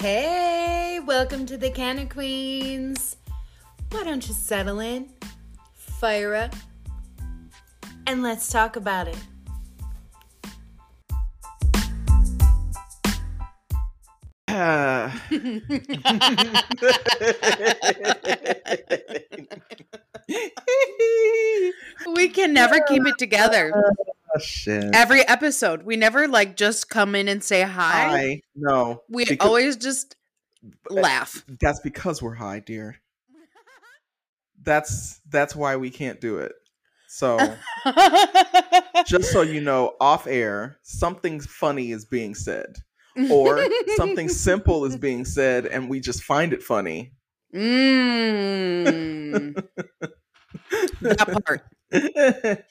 Hey, welcome to the Canna Queens. Why don't you settle in, fire up, and let's talk about it. Uh, We can never keep it together. Shit. Every episode, we never like just come in and say hi. Hi. No. We because- always just laugh. That's because we're high, dear. That's that's why we can't do it. So just so you know, off air, something funny is being said. Or something simple is being said and we just find it funny. Mm. that part.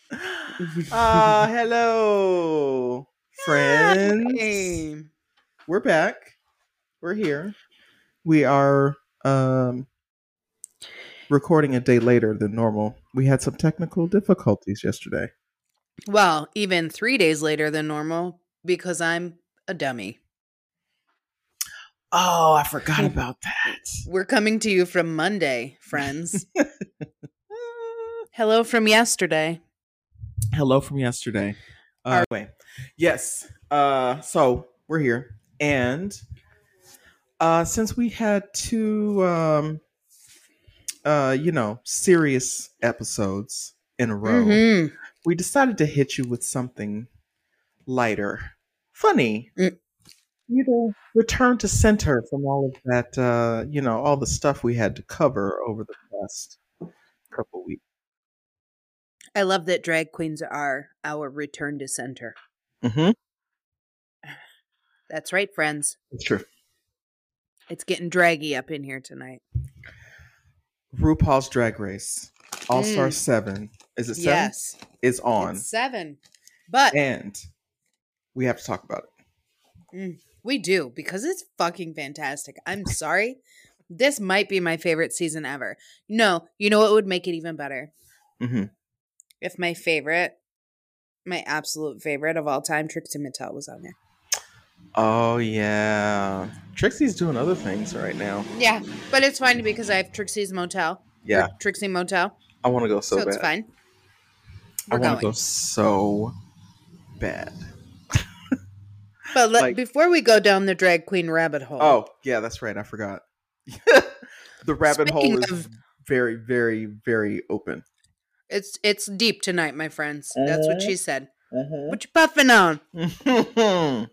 Ah, hello, friends. We're back. We're here. We are um recording a day later than normal. We had some technical difficulties yesterday. Well, even three days later than normal because I'm a dummy. Oh, I forgot about that. We're coming to you from Monday, friends. Hello from yesterday. Hello from yesterday. Uh, anyway, yes. Uh, so we're here, and uh, since we had two, um, uh, you know, serious episodes in a row, Mhm. we decided to hit you with something lighter, funny. Mm. You know, return to center from all of that, uh, you know, all the stuff we had to cover over the past couple weeks. I love that drag queens are our return to center. Mm-hmm. That's right, friends. It's true. It's getting draggy up in here tonight. RuPaul's Drag Race All Star Mm. Seven. Is it seven? Yes. Is on, It's seven. But and we have to talk about it. we do because it's fucking fantastic. I'm sorry. This might be my favorite season ever. No, you know what would make it even better? hmm If my favorite, my absolute favorite of all time, Trixie Mattel, was on there. Oh yeah, Trixie's doing other things right now. Yeah, but it's fine because I have Trixie's Motel. Yeah, Trixie Motel. I want to go so, So, it's bad. fine. I We're want going. to go so bad. But let, like- before we go down the drag queen rabbit hole, Oh yeah, that's right. I forgot. the rabbit Speaking hole is of- very, very, very open. It's it's deep tonight, my friends. That's what she said. Mm-hmm. What you puffing on?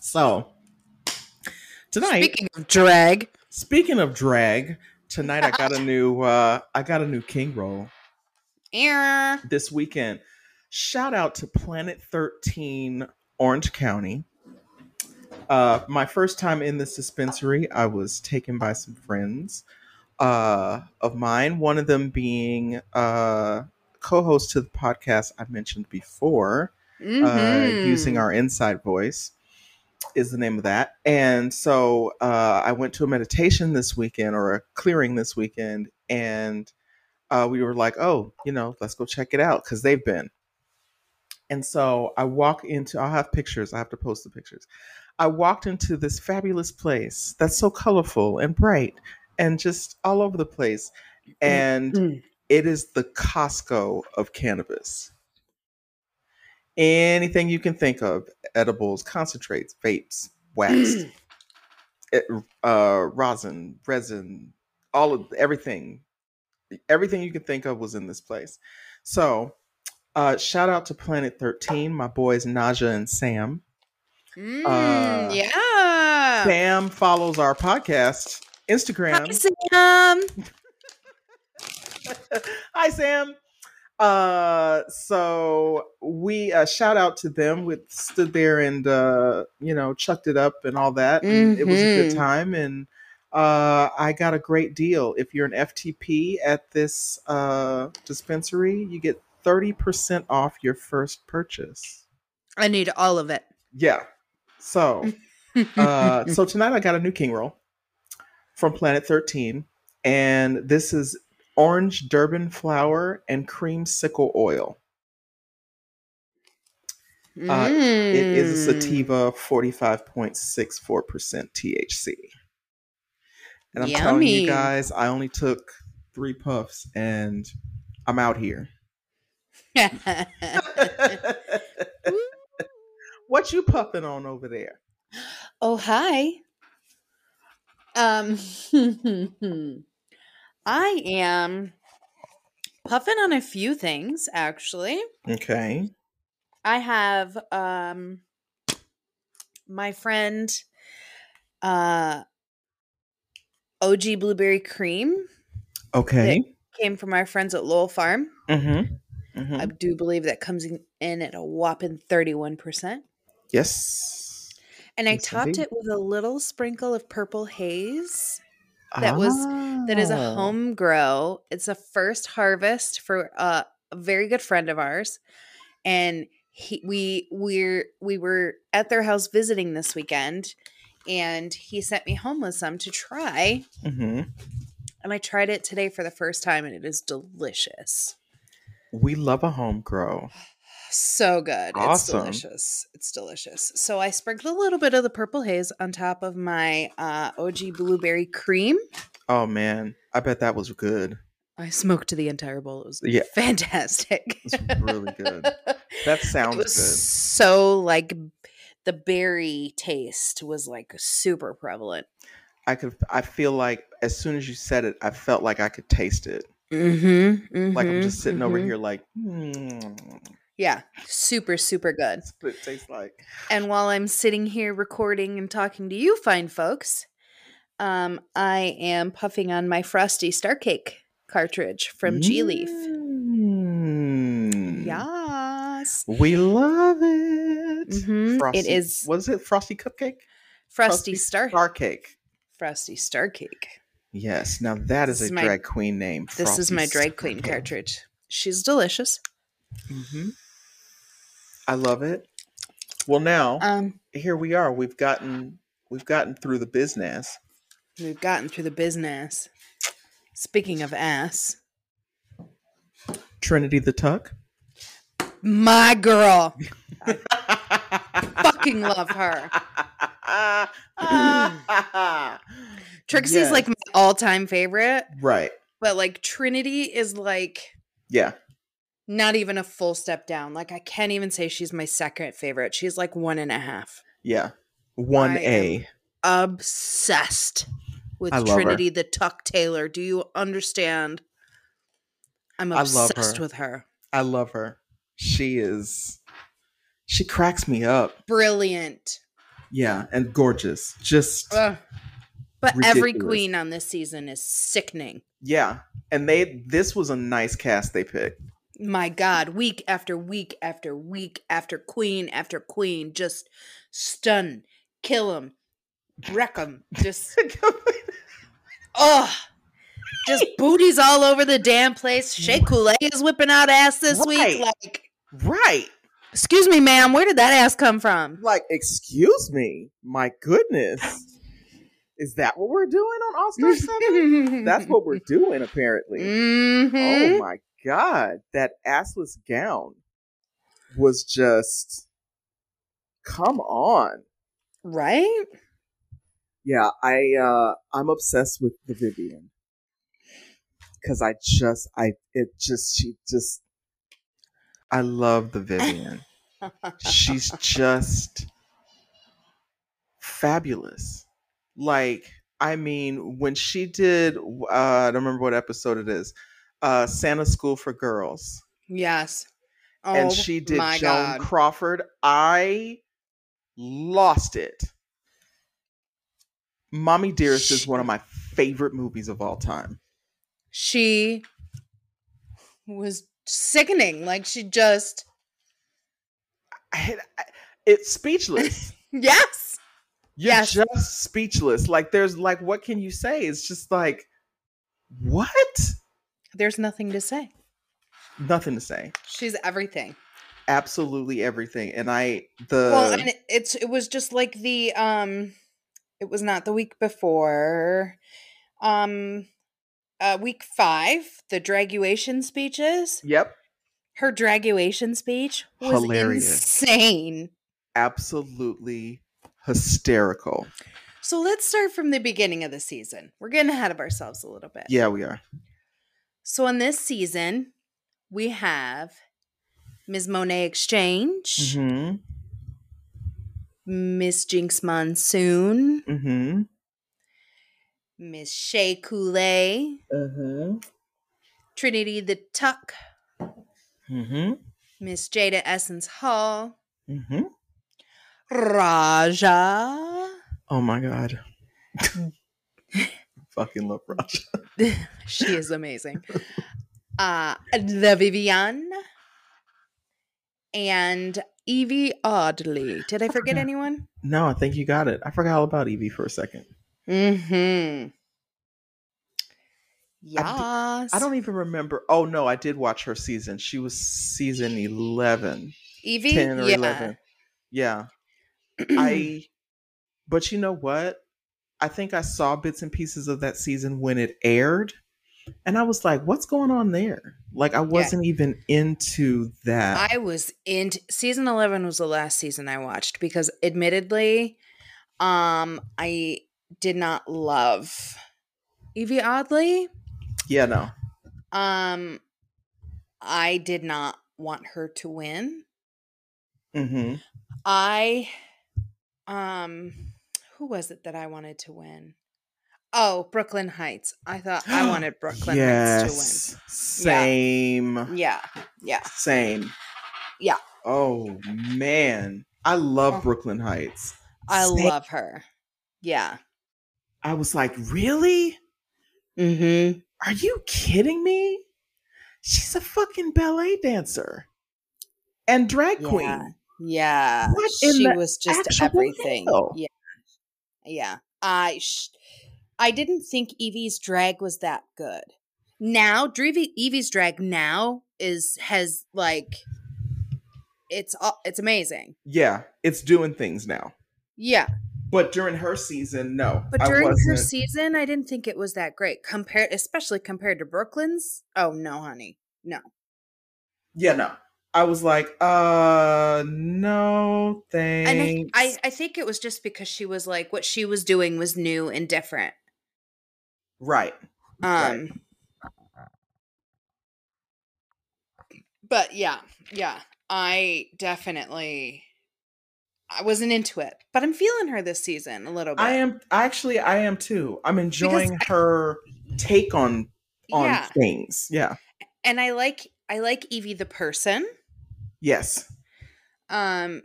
so tonight, Speaking of drag, Speaking of drag, tonight I got a new uh I got a new king roll Err. this weekend. Shout out to Planet 13 Orange County. Uh my first time in this dispensary, I was taken by some friends uh of mine, one of them being uh co-host to the podcast I mentioned before uh, Mhm. using our inside voice is the name of that. And so uh, I went to a meditation this weekend or a clearing this weekend, and uh, we were like, oh, you know, let's go check it out because they've been. And so I walk into, I'll have pictures, I have to post the pictures. I walked into this fabulous place that's so colorful and bright and just all over the place. And Mm. it is the Costco of cannabis. Anything you can think of edibles, concentrates, vapes, wax, it- uh, rosin, resin, all of everything. Everything you can think of was in this place. So, uh, shout out to Planet 13, my boys Naja and Sam. Mm, Uh, yeah. Sam follows our podcast, Instagram. Hi, Sam. Hi, Sam. Uh, so we uh, shout out to them. We stood there and uh, you know chucked it up and all that. And It was a good Mhm. time, and uh, I got a great deal. If you're an FTP at this uh, dispensary, you get thirty percent off your first purchase. I need all of it. Yeah. So uh, so tonight I got a new king roll from Planet 13, and this is orange Durban flower and cream sickle oil. Uh, It is a Mm. sativa, 45.64% THC. And I'm telling you guys, I only took three puffs and I'm out here. what you puffing on over there? oh, hi. Um, I am puffing on a few things, actually. Okay. I have um my friend uh OG blueberry cream Okay. came from our friends at Lowell Farm. Mm-hmm. hmm I do believe that comes in, in at a whopping 31%. yes. And I topped it with a little sprinkle of purple haze. That was- That is a Ah. home grow. It's a first harvest for uh, a very good friend of ours. And he we we're we were at their house visiting this weekend and he sent me home with some to try. Mhm. And I tried it today for the first time and it is delicious. We love a home grow. So good. Awesome. It's delicious. It's delicious. So I sprinkled a little bit of the purple haze on top of my uh, OG blueberry cream. Oh man, I bet that was good. I smoked the entire bowl. It was Yeah. fantastic. It's really good. That sounds good. so like the berry taste was like super prevalent. I could. I feel like as soon as you said it, I felt like I could taste it. Mm-hmm, Like I'm just sitting over here, like, hmm, Yeah, super, super good. that's what it tastes like. And while I'm sitting here recording and talking to you, fine folks, um, I am puffing on my Frosty Star Cake cartridge from G Leaf. Mm. Yes. we love it. Mhm, it Frosty, is- Was it frosty cupcake? Frosty Star Star cake. Frosty Star Cake. Yes. Now that is This a my- drag queen name. This is my drag queen cartridge. She's delicious. hmm I love it. Well, now Um, here we are. We've gotten we've gotten through the business. we've gotten through the business. Speaking of ass, Trinity the Tuck. my girl, fucking love her. Trixie's Yes. like my all-time favorite, right. but like Trinity is like Yeah. Not even a full step down. Like I can't even say she's my second favorite. She's like one and a half. Yeah. One I A. Obsessed with love her. Trinity the Tuck Taylor. Do you understand? I'm obsessed her. with her. I love her. She is. She cracks me up. Brilliant. Yeah, and gorgeous. Just Ugh. But every queen on this season is sickening. yeah. And they. This was a nice cast they picked. My God, week after week after week after queen after queen, just stun, kill them, wreck them, just oh, just booties all over the damn place. Shea Coulee is whipping out ass this Right. week. Like, right. excuse me, ma'am, where did that ass come from? Like, excuse me. My goodness. Is that what we're doing on All Star Seven? That's what we're doing, apparently. Oh Mhm. my god, that assless gown was just come on. right. Yeah, I uh I'm obsessed with the Vivian. Cuz I just I it just she just I love the Vivian. She's just fabulous. Like I mean, when she did uh I don't remember what episode it is. Uh Santa School for Girls. yes. Oh, and she did Joan God. Crawford. I lost it. Mommy Dearest is one of my favorite movies of all time. she was sickening. Like she just. I, I, it's speechless. yes. You're Yes. just speechless. Like there's like what can you say? It's just like what? There's nothing to say. Nothing to say. She's everything. Absolutely everything. And I the well, and it, it's it was just like the um, it was not the week before, um, uh, week five, the draguation speeches. Yep. Her draguation speech was Hilarious. insane. Absolutely hysterical. So let's start from the beginning of the season. We're getting ahead of ourselves a little bit. Yeah, we are. So in this season, we have Ms. Monét X Change, Mm-hmm. Miss Jinkx Monsoon, Mm-hmm. Miss Shea Coulee, Mm-hmm. Trinity the Tuck, Mm-hmm. Miss Jada Essence Hall, Mm-hmm. Raja. Oh my god. Fucking love Raja. she is amazing. Uh the Vivian and Yvie Oddly. Did I forget anyone? No, I think you got it. I forgot all about Yvie for a second. Mm-hmm. Yes. I don't even remember. Oh no, I did watch her season. She was season 11, Yvie. 10 or yeah. 11. Yeah. I but you know what? I think I saw bits and pieces of that season when it aired. And I was like, what's going on there? Like I wasn't even into that. I was in season 11 was the last season I watched because admittedly um I did not love Yvie Oddly. yeah, no. Um I did not want her to win. Mm-hmm. I um who was it that I wanted to win? Oh, Brooke Lynn Hytes. I thought I wanted Brooklyn Heights yes. Same. to win. Same. Yeah. Yeah. Same. Yeah. Oh man. I love Oh. Brooke Lynn Hytes. I Same. love her. Yeah. I was like, really? Mm-hmm. Are you kidding me? She's a fucking ballet dancer and drag Yeah. queen. Yeah. What she was just everything. hell? Yeah. Yeah. I sh- I didn't think Yvie's drag was that good. Now, Dreevy, Yvie's drag now is has like it's it's amazing. Yeah, it's doing things now. Yeah. But during her season, no. But during her season, I didn't think it was that great compared especially compared to Brooke Lynn's. Oh no, honey. No. Yeah, no. I was like, uh no, And I, thanks. I I think it was just because she was like what she was doing was new and different. right. Right. Um But yeah, yeah. I definitely I wasn't into it. But I'm feeling her this season a little bit. I am actually I am too. I'm enjoying her take on on Yeah. things. Yeah. And I like I like Yvie the person. Yes. Um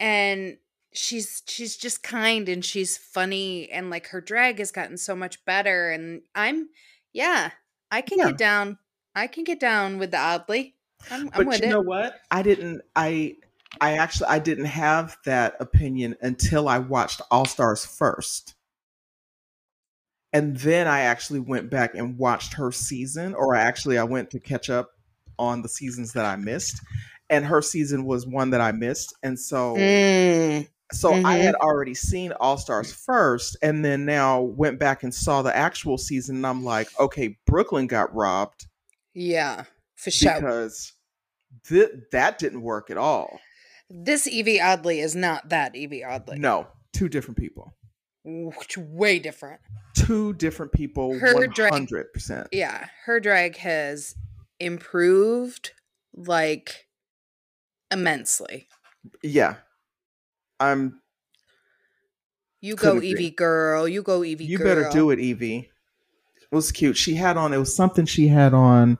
and she's she's just kind and she's funny and like her drag has gotten so much better and I'm yeah, I can Yeah. get down. I can get down with the oddly. I'm, I'm but you it. know what? I didn't I I actually I didn't have that opinion until I watched All Stars first. And then I actually went back and watched her season, or actually I went to catch up on the seasons that I missed. And her season was one that I missed. And so Mm, so I Mhm. had already seen All Stars first, and then now went back and saw the actual season, and I'm like, okay, Brooke Lynn got robbed yeah, for sure. because th- that didn't work at all. This Yvie Oddly is not that Yvie Oddly. No, two different people. Which way different. Two different people. Her drag- percent. Yeah, her drag has improved like immensely. Yeah, I'm. You go agree. Yvie girl. You go Yvie You girl. better do it, Yvie. It was cute. She had on. It was something she had on.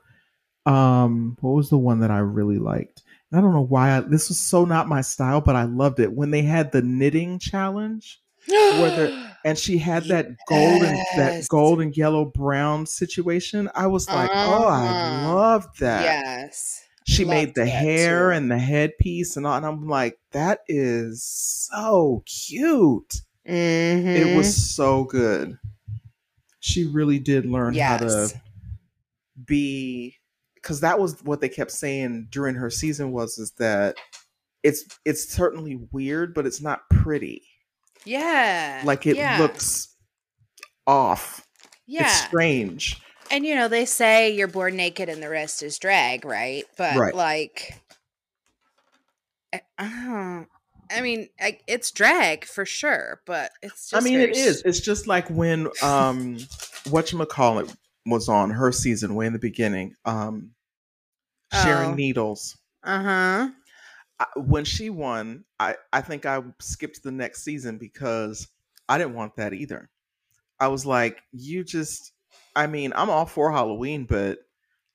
Um, what was the one that I really liked? And I don't know why. I, this was so not my style, but I loved it when they had the knitting challenge. Whether- and she had that gold and that Yes. gold and yellow brown situation. I was like, oh, I Uh-huh. that. yes. She made the hair too. and the headpiece and all, and I'm like, that is so cute. It Mhm. was so good. She really did learn how to be because that was what they kept saying during her season was is that it's it's certainly weird, but it's not pretty. Yeah. Like it yeah. looks off. Yeah. It's strange. And you know, they say you're born naked and the rest is drag, right? But Right. like I- uh, I mean, I, it's drag for sure, but it's just I mean, it is. It's just like when um, whatchamacallit was on her season way in the beginning. Um, Sharon Oh. Needles. Uh huh. I, when she won, I, I think I skipped the next season because I didn't want that either. I was like, you just, I mean, I'm all for Halloween, but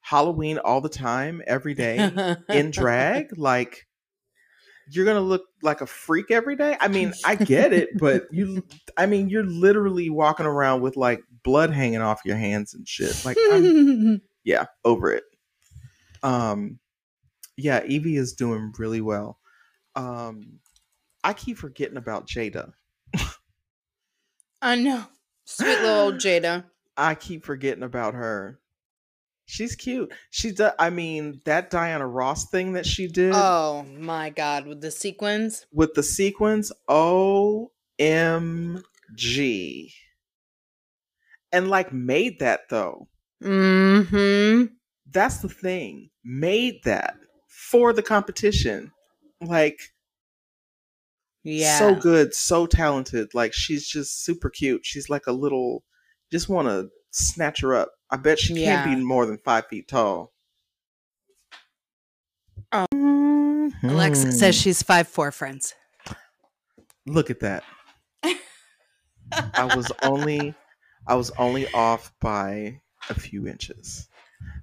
Halloween all the time, every day in drag, like, you're gonna look like a freak every day. I mean, I get it, but you, I mean, you're literally walking around with like blood hanging off your hands and shit. Like, I'm, yeah, over it. Um, yeah, Yvie is doing really well. Um, I keep forgetting about Jada. I know. Sweet little old Jada. I keep forgetting about her. She's cute. She does. I mean, that Diana Ross thing that she did Oh my god, with the sequins. with the sequence, OMG. And like made that though. Mm-hmm. That's the thing. Made that for the competition. Like Yeah. so good, so talented. Like she's just super cute. She's like a little just want to snatch her up. I bet she can't be more than five feet tall. Oh. Alexa Mhm. says she's five four friends. Look at that. I was only I was only off by a few inches.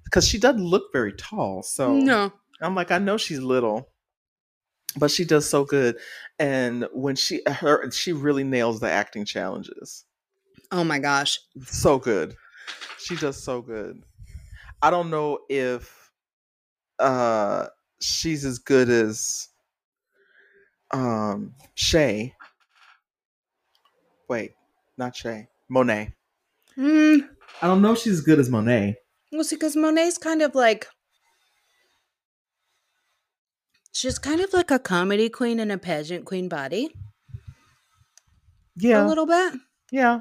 Because she doesn't look very tall. So No. I'm like, I know she's little, but she does so good. And when she her she really nails the acting challenges. Oh my gosh. So good. She does so good. I don't know if uh she's as good as um Shea. Wait, not Shea. Monet. Mm, I don't know if she's as good as Monet. well, see, because Monet's kind of like she's kind of like a comedy queen and a pageant queen body, Yeah. a little bit. Yeah.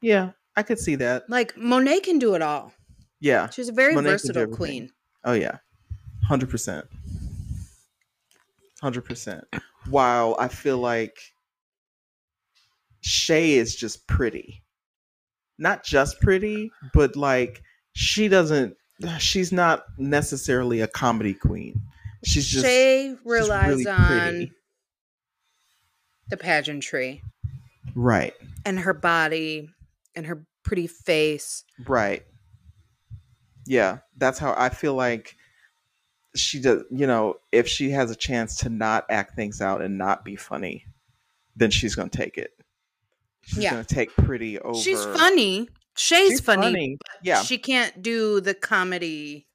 Yeah. I could see that. Like Monet can do it all. Yeah. She's a very Monet versatile queen. Oh yeah. Hundred percent. Hundred percent. While I feel like Shea is just pretty. Not just pretty, but like she doesn't she's not necessarily a comedy queen. She's just Shea relies really on pretty. the pageantry Right. and her body and her pretty face. Right. Yeah, that's how I feel like she does, you know, if she has a chance to not act things out and not be funny, then she's going to take it. She's Yeah. going to take pretty over. She's funny. Shea's She's funny. Yeah. She can't do the comedy,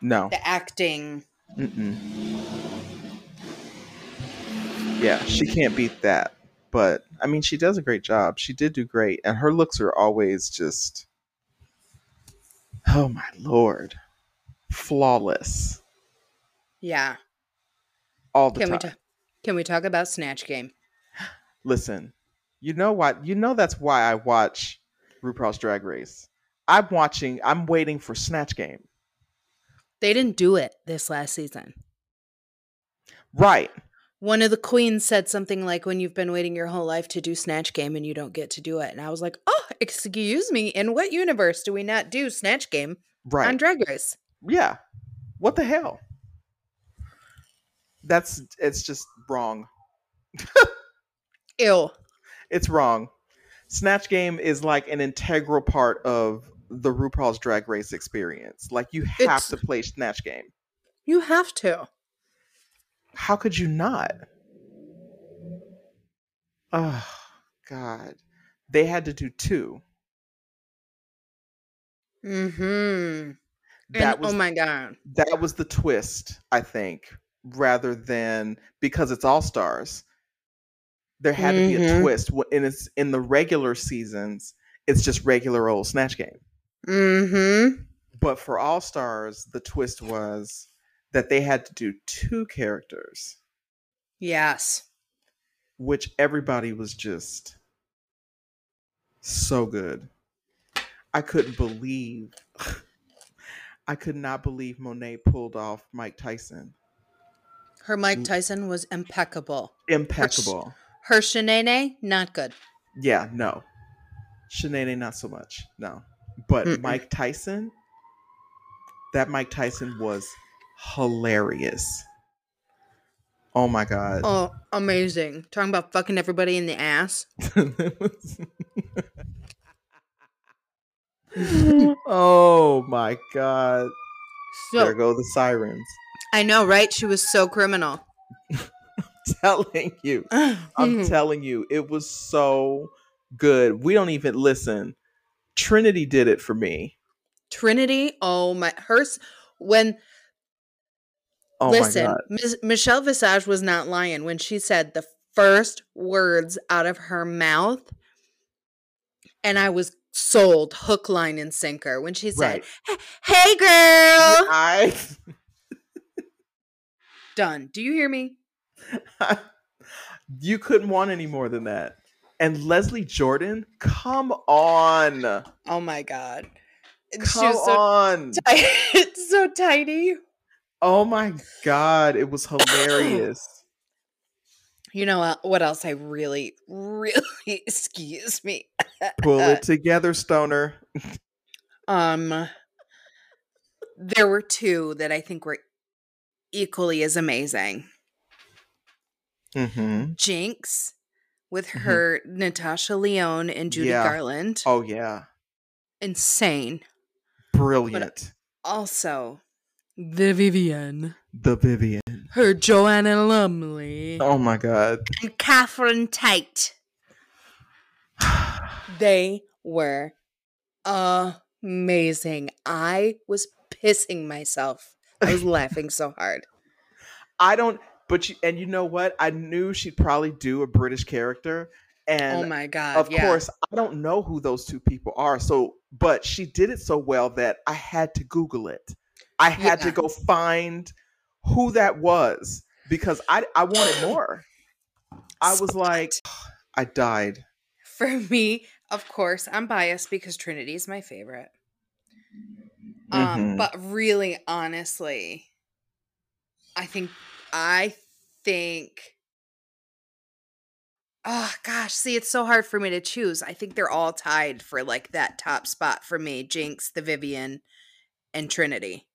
no. the acting. Mm-mm. Yeah, she can't beat that. But I mean, she does a great job. She did do great, and her looks are always just, oh my lord, flawless Yeah. all the Can we time. ta- can we talk about Snatch Game? Listen, you know what? You know that's why I watch RuPaul's Drag Race. I'm watching. I'm waiting for Snatch Game. They didn't do it this last season. Right. One of the queens said something like, "When you've been waiting your whole life to do Snatch Game and you don't get to do it," and I was like, "Oh, excuse me. In what universe do we not do Snatch Game Right. on Drag Race?" yeah. What the hell? That's it's just wrong. Ew. It's wrong. Snatch Game is like an integral part of the RuPaul's Drag Race experience. Like you have It's- to play Snatch Game. You have to. How could you not? Oh God. They had to do two. Mm-hmm. That and, was oh my god. that was the twist, I think, rather than because it's all stars. There had to be a Mhm. twist. And it's in the regular seasons, it's just regular old Snatch Game. Mm-hmm. But for All Stars, the twist was that they had to do two characters, Yes. which everybody was just so good. I couldn't believe I could not believe Monet pulled off Mike Tyson. Her Mike Tyson was impeccable. Impeccable. Her Shanae, not good. Yeah, no. Shanae, not so much. No. But Mm-mm. Mike Tyson, that Mike Tyson was hilarious. Oh my god. Oh, amazing. Talking about fucking everybody in the ass. oh my god. there go the sirens. I know, right? She was so criminal. I'm telling you. I'm mm-hmm. telling you, it was so good. We don't even listen. Trinity did it for me. Trinity, oh my hers when Oh listen, my god. Ms. Michelle Visage was not lying when she said the first words out of her mouth and I was sold hook line and sinker when she said, Right. "Hey girl." I Done. Do you hear me? you couldn't want any more than that. And Leslie Jordan, come on. Oh my god. Come so, on. ti- so tiny. Oh my god, it was hilarious. You know what, else I really, really excuse me. Pull it together, Stoner. Um there were two that I think were equally as amazing. Mm-hmm. Jinkx with Mhm. her Natasha Lyonne and Judy Yeah. Garland. Oh yeah. Insane. Brilliant. Also, the Vivian. The Vivian. Her Joanna Lumley. Oh my god. And Catherine Tate. They were amazing. I was pissing myself. I was laughing so hard. I don't but you and you know what? I knew she'd probably do a British character. And oh my god. of yeah. course, I don't know who those two people are. So, but she did it so well that I had to Google it. I had to go find who that was because I I wanted more. I was like, I died. For me, of course, I'm biased because Trinity is my favorite. Um, Mhm. but really, honestly, I think I think Oh gosh, see, it's so hard for me to choose. I think they're all tied for like that top spot for me. Jinkx, the Vivian, and Trinity.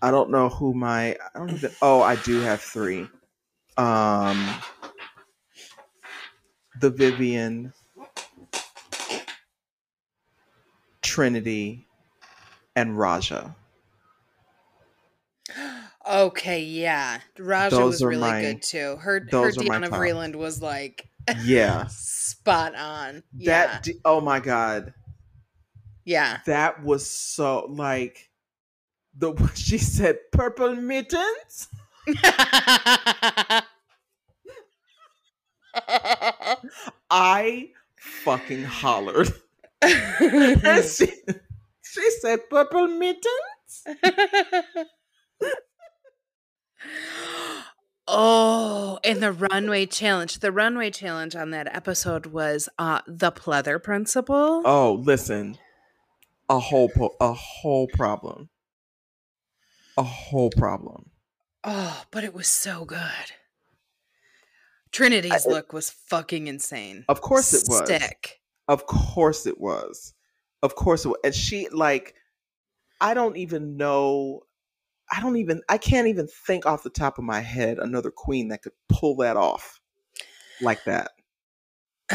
I don't know who my I don't even oh I do have three. Um the Vivian Trinity and Raja. Okay, yeah. Raja Those was really my- good too. Her her those are my Diana. Vreeland was like Yeah. spot on. Yeah. That oh my god. yeah. That was so like the she said purple mittens. I fucking hollered. And she, she said purple mittens. oh, and the runway challenge. The runway challenge on that episode was uh the pleather principle. Oh, listen. A whole po- a whole problem. A whole problem. Oh, but it was so good. Trinity's I- uh, look was fucking insane. Of course it was. Stick. Of course it was. Of course it was. And she like I don't even know I don't even I can't even think off the top of my head another queen that could pull that off like that.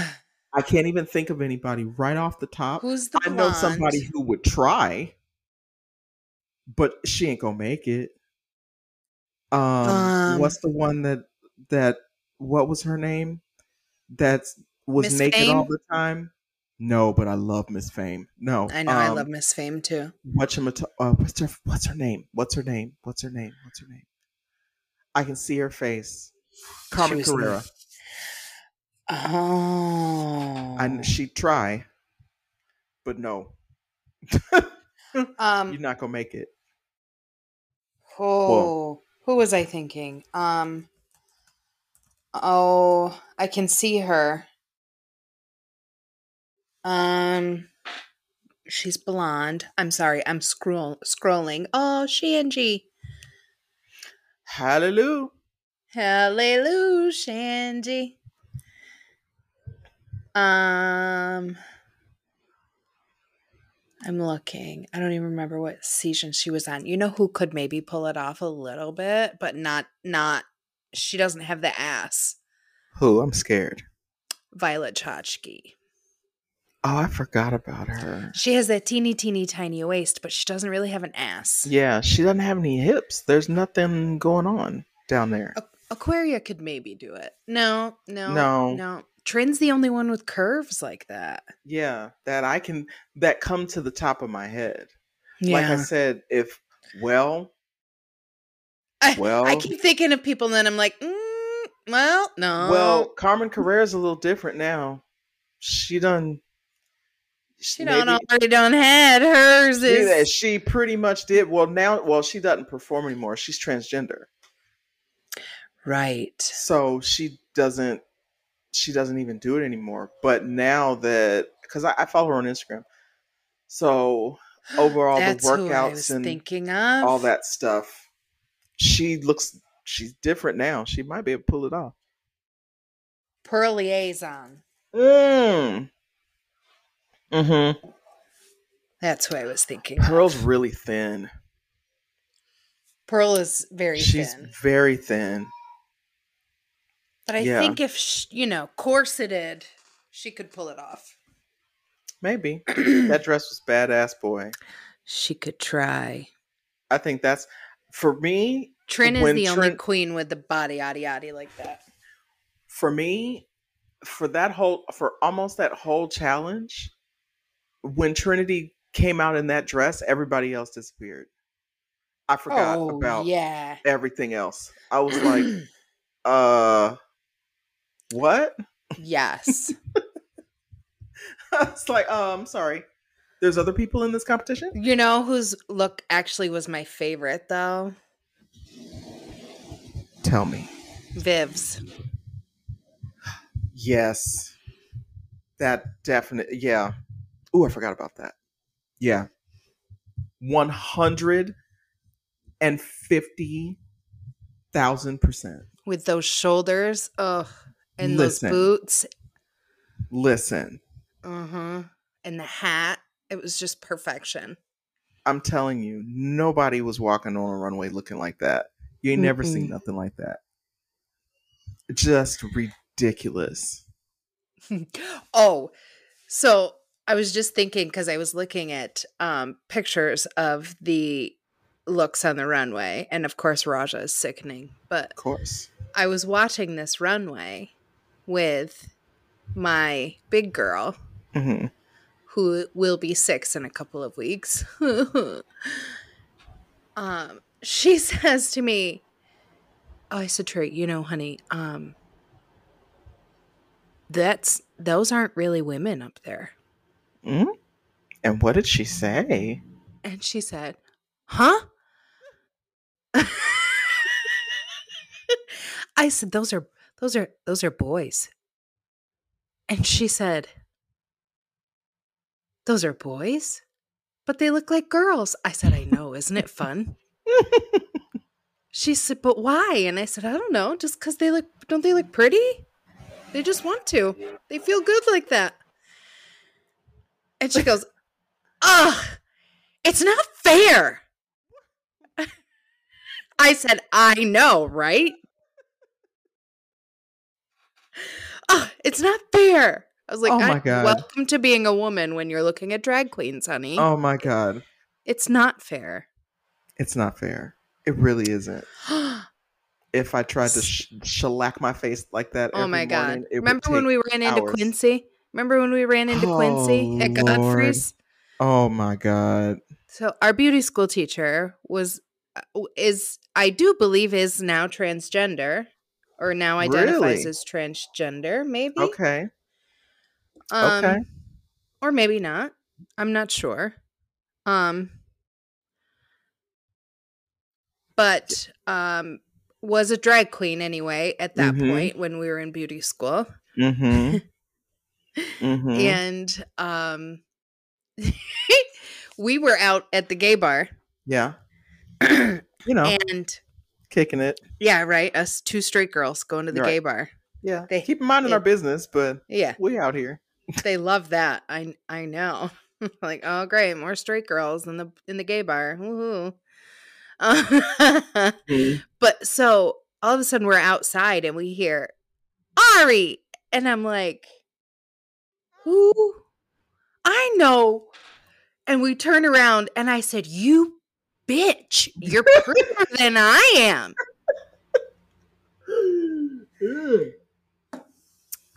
I can't even think of anybody right off the top. Who's the I know somebody who would try, but she ain't gonna make it. Um, Um, what's the one that that what was her name? That was Miss naked all the time. No, but I love Miss Fame. No, I know I um, love Miss Fame too. What's her, uh, what's her what's her name? What's her name? What's her name? What's her name? I can see her face. Carmen Carrera. Oh. And she'd try, but no, um you're not gonna make it. Oh, who was I thinking? Um. Oh, I can see her. Um. She's blonde. I'm sorry. I'm scroll scrolling. Oh, Shanji. Hallelujah. Hallelujah, Shanji. Um, I'm looking. I don't even remember what season she was on. You know who could maybe pull it off a little bit, but not not. She doesn't have the ass. Who? I'm scared. Violet Chachki. Oh, I forgot about her. She has that teeny, teeny, tiny waist, but she doesn't really have an ass. Yeah, she doesn't have any hips. There's nothing going on down there. Aquaria could maybe do it. No, no, No. no. Trin's the only one with curves like that. Yeah, that I can that come to the top of my head. Like I said, if well, I, well- I keep thinking of people, and then I'm like, mm, well, no. well, Carmen Carrera's a little different now. She done. she don't already don't had hers that is she pretty much did. Well, now, well, she doesn't perform anymore. She's transgender, right. so she doesn't. She doesn't even do it anymore. But now that because I, I follow her on Instagram, so overall the workouts and thinking of. all that stuff, she looks. She's different now. She might be able to pull it off. Pearl liaison. Mm. Mm-hmm. That's what I was thinking. of. Pearl's really thin. Pearl is very She's thin, very thin. But I yeah. think if sh you know corseted, she could pull it off. Maybe that dress was badass, boy. She could try. I think that's for me. Trin is When the only queen with the body yaddy yaddy like that. For me, for that whole for almost that whole challenge, when Trinity came out in that dress, everybody else disappeared. I forgot oh about yeah. everything else. I was like, uh, what? yes. I was like, oh, I'm sorry. There's other people in this competition? You know whose look actually was my favorite though? Tell me. Viv's. Yes. That definitely, yeah. Oh, I forgot about that. Yeah. 150,000%. with those shoulders, ugh, and Listen. those boots, Listen, uh-huh, and the hat. It was just perfection. I'm telling you, nobody was walking on a runway looking like that. You ain't never seen nothing like that. Just ridiculous. oh, so I was just thinking because I was looking at um, pictures of the looks on the runway, and of course, Raja is sickening. But Of course. I was watching this runway with my big girl, hmm who will be six in a couple of weeks. um, she says to me, oh, I said, Trey, you know, honey, um, that's those aren't really women up there. hmm And what did she say? And she said, Huh? I said, Those are those are those are boys. And she said, Those are boys? But they look like girls. I said, I know, isn't it fun? She said, But why? And I said, I don't know, just because they look don't they look pretty? They just want to. They feel good like that. And she goes, Ugh, it's not fair. I said, I know, right? Ugh, it's not fair. I was like, Oh my God. welcome to being a woman when you're looking at drag queens, honey. oh my God. It's not fair. It's not fair. It really isn't. If I tried to sh- shellac my face like that, oh my god! morning, Remember when we ran into hours. Quincy? Remember when we ran into Quincy Oh, at Godfrey's? Oh my god! So our beauty school teacher was uh, is I do believe is now transgender or now identifies Really? as transgender, maybe. Okay, Um, okay. Or maybe not. I'm not sure. Um but um was a drag queen anyway at that Mhm. point when we were in beauty school. Mm-hmm. mm-hmm. And um we were out at the gay bar. Yeah. You know, and kicking it. yeah, right. Us two straight girls going to the Right. gay bar. Yeah. They- Keep in mind in our business, but Yeah, we out here. they love that. I I know. like, oh great, more straight girls in the in the gay bar. Woohoo. Uh, but so all of a sudden we're outside and we hear Ari, and I'm like, who? I know. And we turn around and I said, You bitch, you're prettier than I am.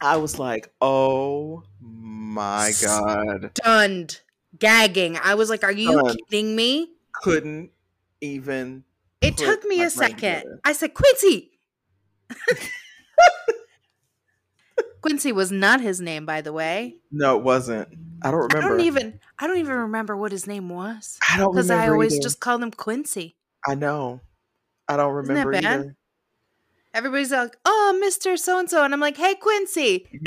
I was like, oh my God. Stunned, gagging. I was like, Are you Stunned. kidding me? Couldn't even. It took me a second. together. I said, Quincy. Quincy was not his name, by the way. No, it wasn't. I don't I remember. don't even I don't even remember what his name was. I don't Because. I always either. just called him Quincy. I know. I don't Isn't that remember bad? either. Everybody's like, "Oh, Mister So and So," and I'm like, "Hey, Quincy."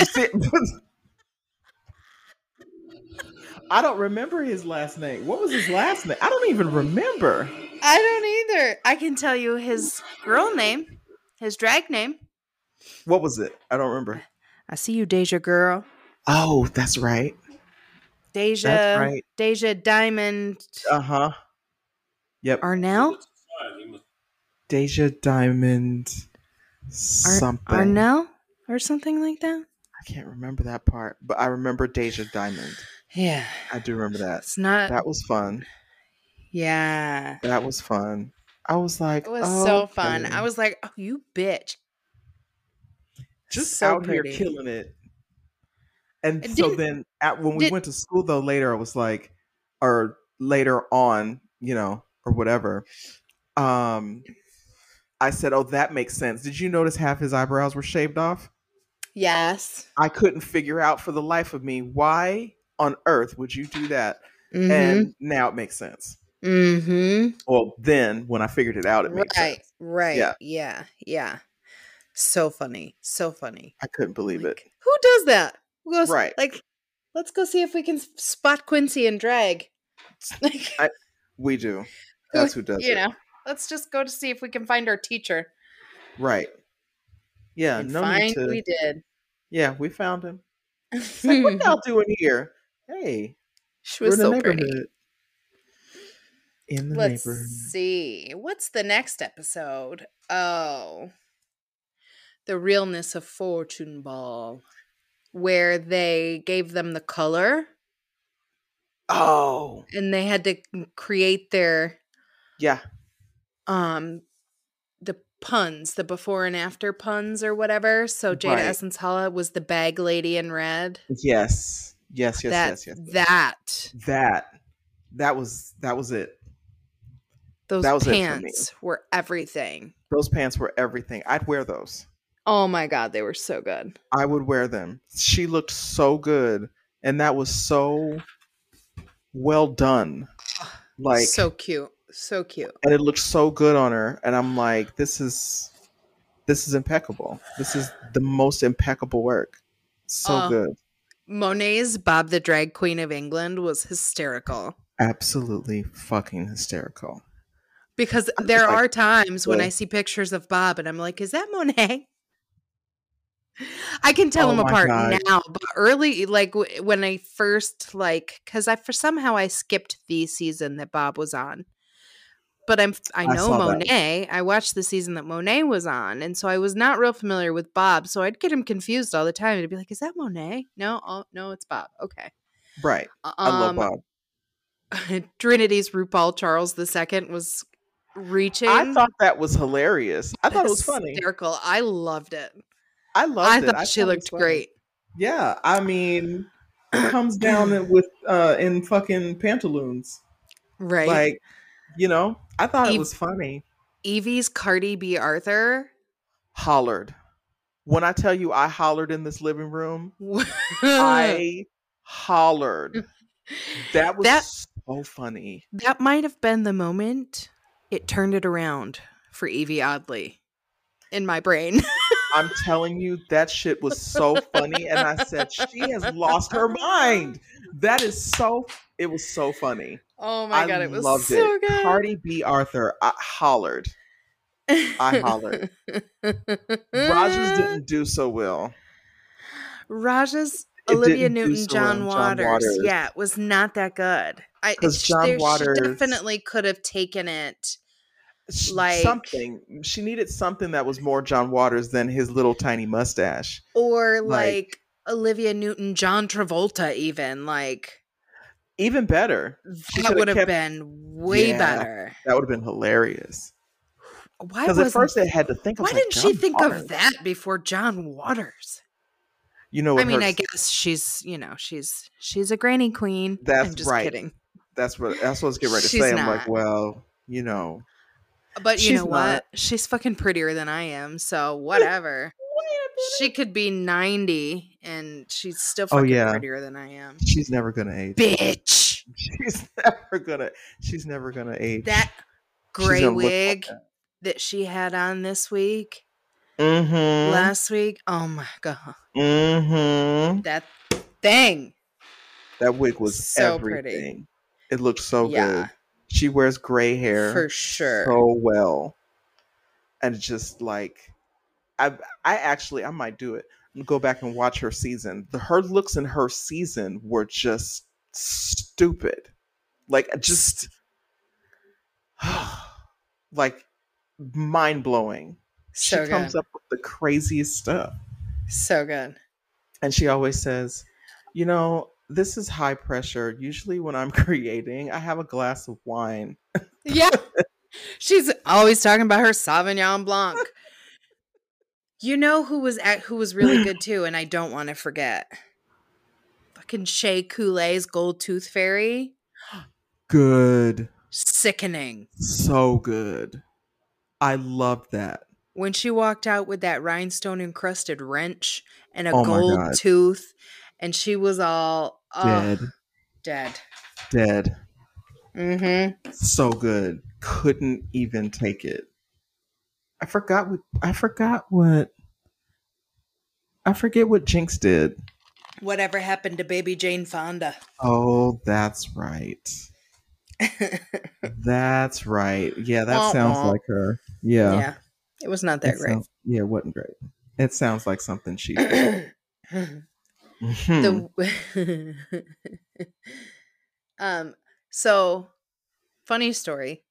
I don't remember his last name. What was his last name? I don't even remember. I don't either. I can tell you his girl name, his drag name. What was it? I don't remember. I see you, Deja girl. Oh, that's right. Deja, That's right. Deja Diamond Uh huh. Yep. Arnell. Deja Diamond Ar- something. Arnell or something like that. I can't remember that part, but I remember Deja Diamond. Yeah, I do remember that. it's not. That was fun. yeah, That was fun. I was like, it was so fun. I was like, "Oh, you bitch!" Just so out here killing it. And It so then at, when we did- went to school though later I was like or later on, you know, or whatever. Um I said, "Oh, that makes sense. Did you notice half his eyebrows were shaved off?" Yes. I couldn't figure out for the life of me why on earth would you do that? Mm-hmm. And now it makes sense. mm-hmm. Well, then when I figured it out, it Right. sense. Right. Yeah. Yeah. Yeah. So funny. So funny. I couldn't believe it. Who does that? Who goes Right. like let's go see if we can spot Quincy and drag. Like I- We do. That's who does you it. know. Let's just go to see if we can find our teacher. Right. Yeah, and no need to. we did. Yeah, we found him. It's like, what y'all doing here? Hey, she we're was in the so pretty. neighborhood. In the Let's neighborhood. see. What's the next episode? Oh. The realness of Fortune Ball. Where they gave them the color Oh, and they had to create their yeah. um the puns, the before and after puns or whatever. So Jada Right. Essence was the bag lady in red. Yes. Yes, yes, that yes, yes. that That that was that was it. those That was it for me. pants were everything. Those pants were everything. I'd wear those. Oh my god, they were so good. I would wear them. She looked so good and that was so well done. Like so cute. So cute. and it looked so good on her and i'm like this is this is impeccable this is the most impeccable work so Uh, good Monét's Bob the Drag Queen of England was hysterical. absolutely fucking hysterical Because there are times when I see pictures of Bob and I'm like, is that Monét? I can tell Oh them apart God. now, but early, like w- when I first like, because I for somehow I skipped the season that Bob was on, but I'm I I know that. Monét. I watched the season that Monét was on, and so I was not real familiar with Bob, so I'd get him confused all the time. I'd be like, "Is that Monét? No, oh no, it's Bob." Okay, right um, i love bob Trinity's RuPaul Charles II was reaching. i thought that was hilarious i thought it was funny Hysterical. I loved it. I loved it. I it thought she looked great. yeah i mean comes down with uh in fucking pantaloons Right. like you know i thought it was funny Yvie's Cardi B Arthur. hollered when i tell you i hollered in this living room I I hollered. That was That- so funny. that might have been the moment it turned it around for Yvie Oddly in my brain. I'm telling you, that shit was so funny. And I said, she has lost her mind. That is so, it was so funny. Oh my I god, it was loved so it. good. Cardi B. Arthur, I hollered. I hollered. Raja's didn't do so well. Raja's, It Olivia Newton so John well, John Waters. Waters. Yeah, it was not that good. I John Waters- she definitely could have taken it. Like- something. She needed something that was more John Waters than his little tiny mustache. Or Like- like Olivia Newton John Travolta even like Even better. She that would have kept- been way Yeah. better. That would have been hilarious. Why Because at first they had to think. Why like, didn't she think Waters? of that before John Waters? You know I mean, her- I guess she's you know she's she's a granny queen. That's I'm just right. kidding. that's what that's what I was getting ready to She's say. I'm like, well, you know, But you She's know what? not. She's fucking prettier than I am, so whatever. she could be 90 and she's still Oh, fucking yeah. prettier than I am. she's never gonna age. Bitch. She's never gonna. She's never gonna age. That gray wig that. that she had on this week, Mm-hmm. last week. Oh my god. mm-hmm. That thing. That wig was So pretty. everything. It looked so Yeah. good. She wears gray hair For sure. so well, and just like, I I actually I might do it. Go back and watch her season. The her looks in her season were just stupid, like just like mind blowing. She so comes good. up with the craziest stuff. So good. And she always says, you know, this is high pressure. Usually when I'm creating, I have a glass of wine. Yeah. She's always talking about her Sauvignon Blanc. You know who was at who was really good too, and I don't want to forget. Fucking Shea Coulee's Gold Tooth Fairy. Good. Sickening. So good. I love that. When she walked out with that rhinestone encrusted wrench and a Oh gold tooth, and she was all oh, Dead. dead. Dead. Mm-hmm. So good. Couldn't even take it. I forgot what I forgot what I forget what Jinkx did. Whatever happened to baby Jane Fonda? Oh, that's right. That's right. Yeah, that sounds like her. Yeah. yeah. It was not that great. sounds- yeah, it wasn't great. It sounds like something she Mhm. the um so funny story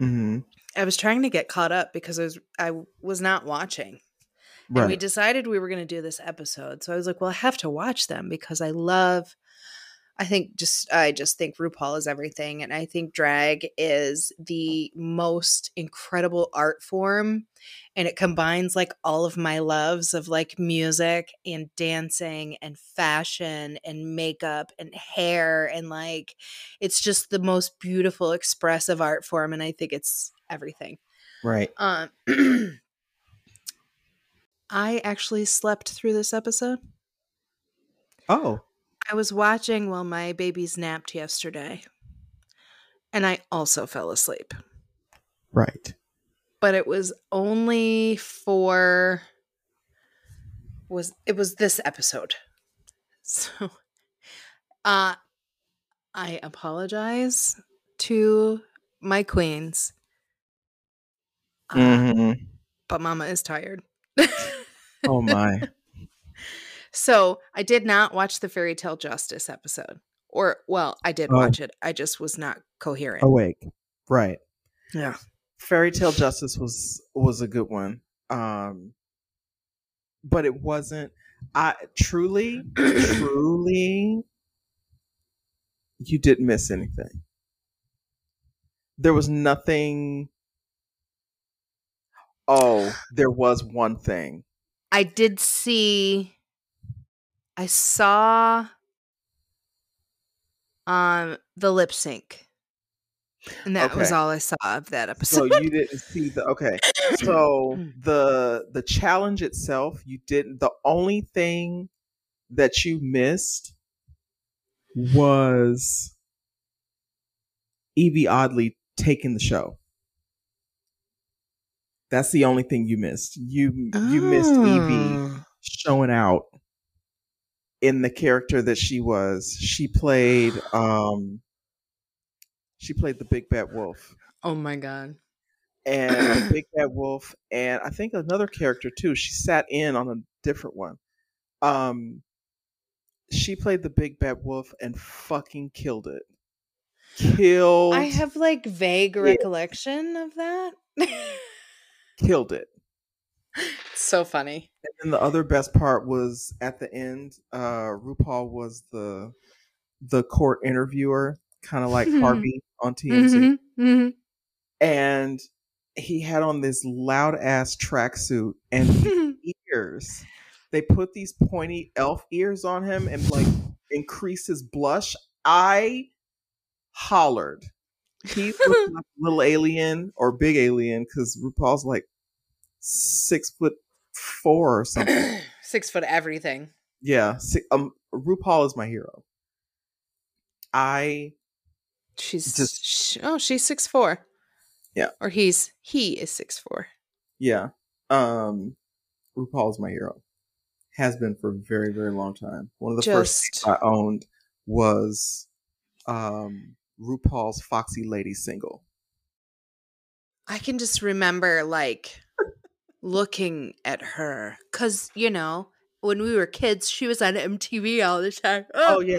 Mhm. i was trying to get caught up because i was i was not watching and we decided we were going to do this episode so i was like well i have to watch them because i love i think just i just think rupaul is everything and i think drag is the most incredible art form and it combines like all of my loves of like music and dancing and fashion and makeup and hair and like it's just the most beautiful expressive art form and i think it's everything Right. um i actually slept through this episode Oh. I was watching while my babies napped yesterday and i also fell asleep Right. but it was only for was it was this episode so uh i apologize to my queens uh, Mhm. but mama is tired Oh my. So i did not watch the fairy tale justice episode or well i did Oh. watch it i just was not coherent Awake. Right. yeah Fairy Tale Justice was was a good one. Um but it wasn't I truly truly you didn't miss anything. There was nothing Oh, there was one thing. I did see I saw um the lip sync. And that was all I saw of that episode. So you didn't see the okay. So the the challenge itself, you didn't the only thing that you missed was Yvie Oddly taking the show. That's the only thing you missed. You you missed Yvie Oh. showing out in the character that she was. She played um she played the big bad wolf. Oh my god. And big bad wolf and I think another character too. She sat in on a different one. Um she played the big bad wolf and fucking killed it. Killed I have like vague recollection of that. killed it. So funny. And then the other best part was at the end, uh RuPaul was the the court interviewer, kind of like Mhm. Harvey on TNT. Mhm, mhm. And he had on this loud ass tracksuit and ears. They put these pointy elf ears on him and like increased his blush. I hollered. He looked like a little alien or big alien because RuPaul's like six foot four or something. Six foot everything. Yeah, um, RuPaul is my hero. I She's Just- oh, she's six four. Yeah. Or he's he is six four. yeah, um, RuPaul is my hero. Has been for a very very long time. One of the first Just things I owned was um RuPaul's Foxy Lady single. I can just remember like looking at her because you know when we were kids, she was on MTV all the time. Oh Oh, yeah,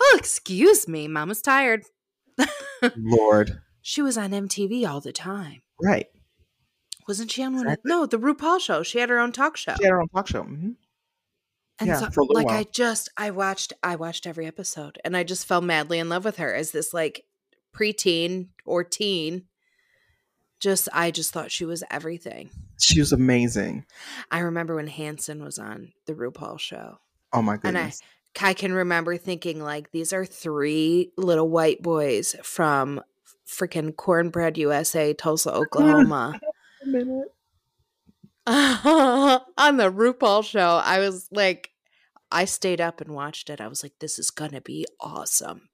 oh excuse me, Mama's tired. Lord, She was on MTV all the time. right? Wasn't she on one? Of, Exactly. no, the RuPaul show. She had her own talk show. She had her own talk show. hmm And Yeah, so, for a little like while. I just I watched I watched every episode and I just fell madly in love with her as this like preteen or teen. Just I just thought she was everything. She was amazing. I remember when Hanson was on the RuPaul show. Oh my And I- goodness. I can remember thinking like these are three little white boys from freaking Cornbread USA, Tulsa, Oklahoma. On the RuPaul show, I was like, I stayed up and watched it. I was like, this is gonna be awesome.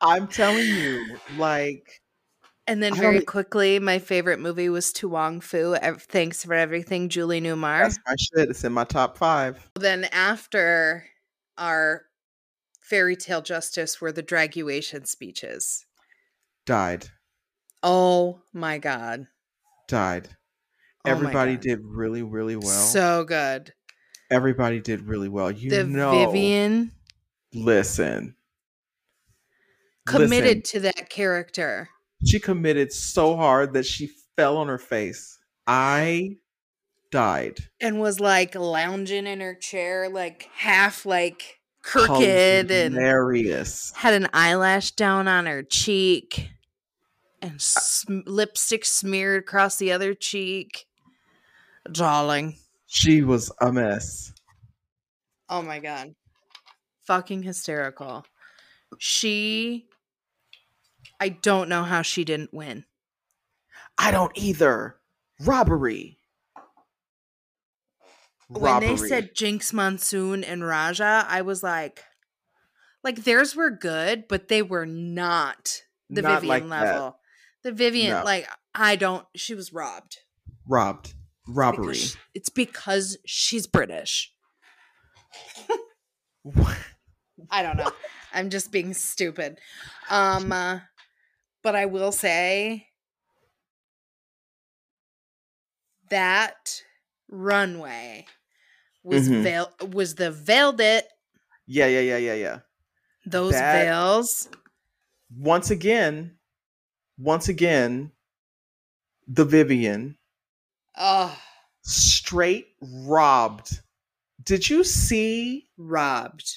I'm telling you, like And then very quickly, my favorite movie was To Wong Foo. Thanks for everything, Julie Newmar. that's my shit. It's in my top five. Then after our fairy tale justice were the draguation speeches. Died. Oh my god. Died. Oh Everybody God. did really, really well. So good. Everybody did really well. You the know, Vivienne listen, committed listen. to that character. She committed so hard that she fell on her face. I died. and was like lounging in her chair, like half like crooked and hilarious. had an eyelash down on her cheek and sm- lipstick smeared across the other cheek. Darling. She was a mess. Oh my God. Fucking hysterical. She, I don't know how she didn't win. I don't either. Robbery. When they said Jinkx Monsoon and Raja, I was like, like theirs were good, but they were not the Not Vivienne like that. level. The Vivienne, No. like, I don't, she was robbed. robbed. Robbery. Because- It's because she's British. I don't know. I'm just being stupid. Um, uh, but I will say that runway was Mhm. veil was the veiled it yeah, yeah, yeah, yeah, yeah. those That- veils. Once again, once again, the Vivienne Oh, straight robbed. Did you see robbed.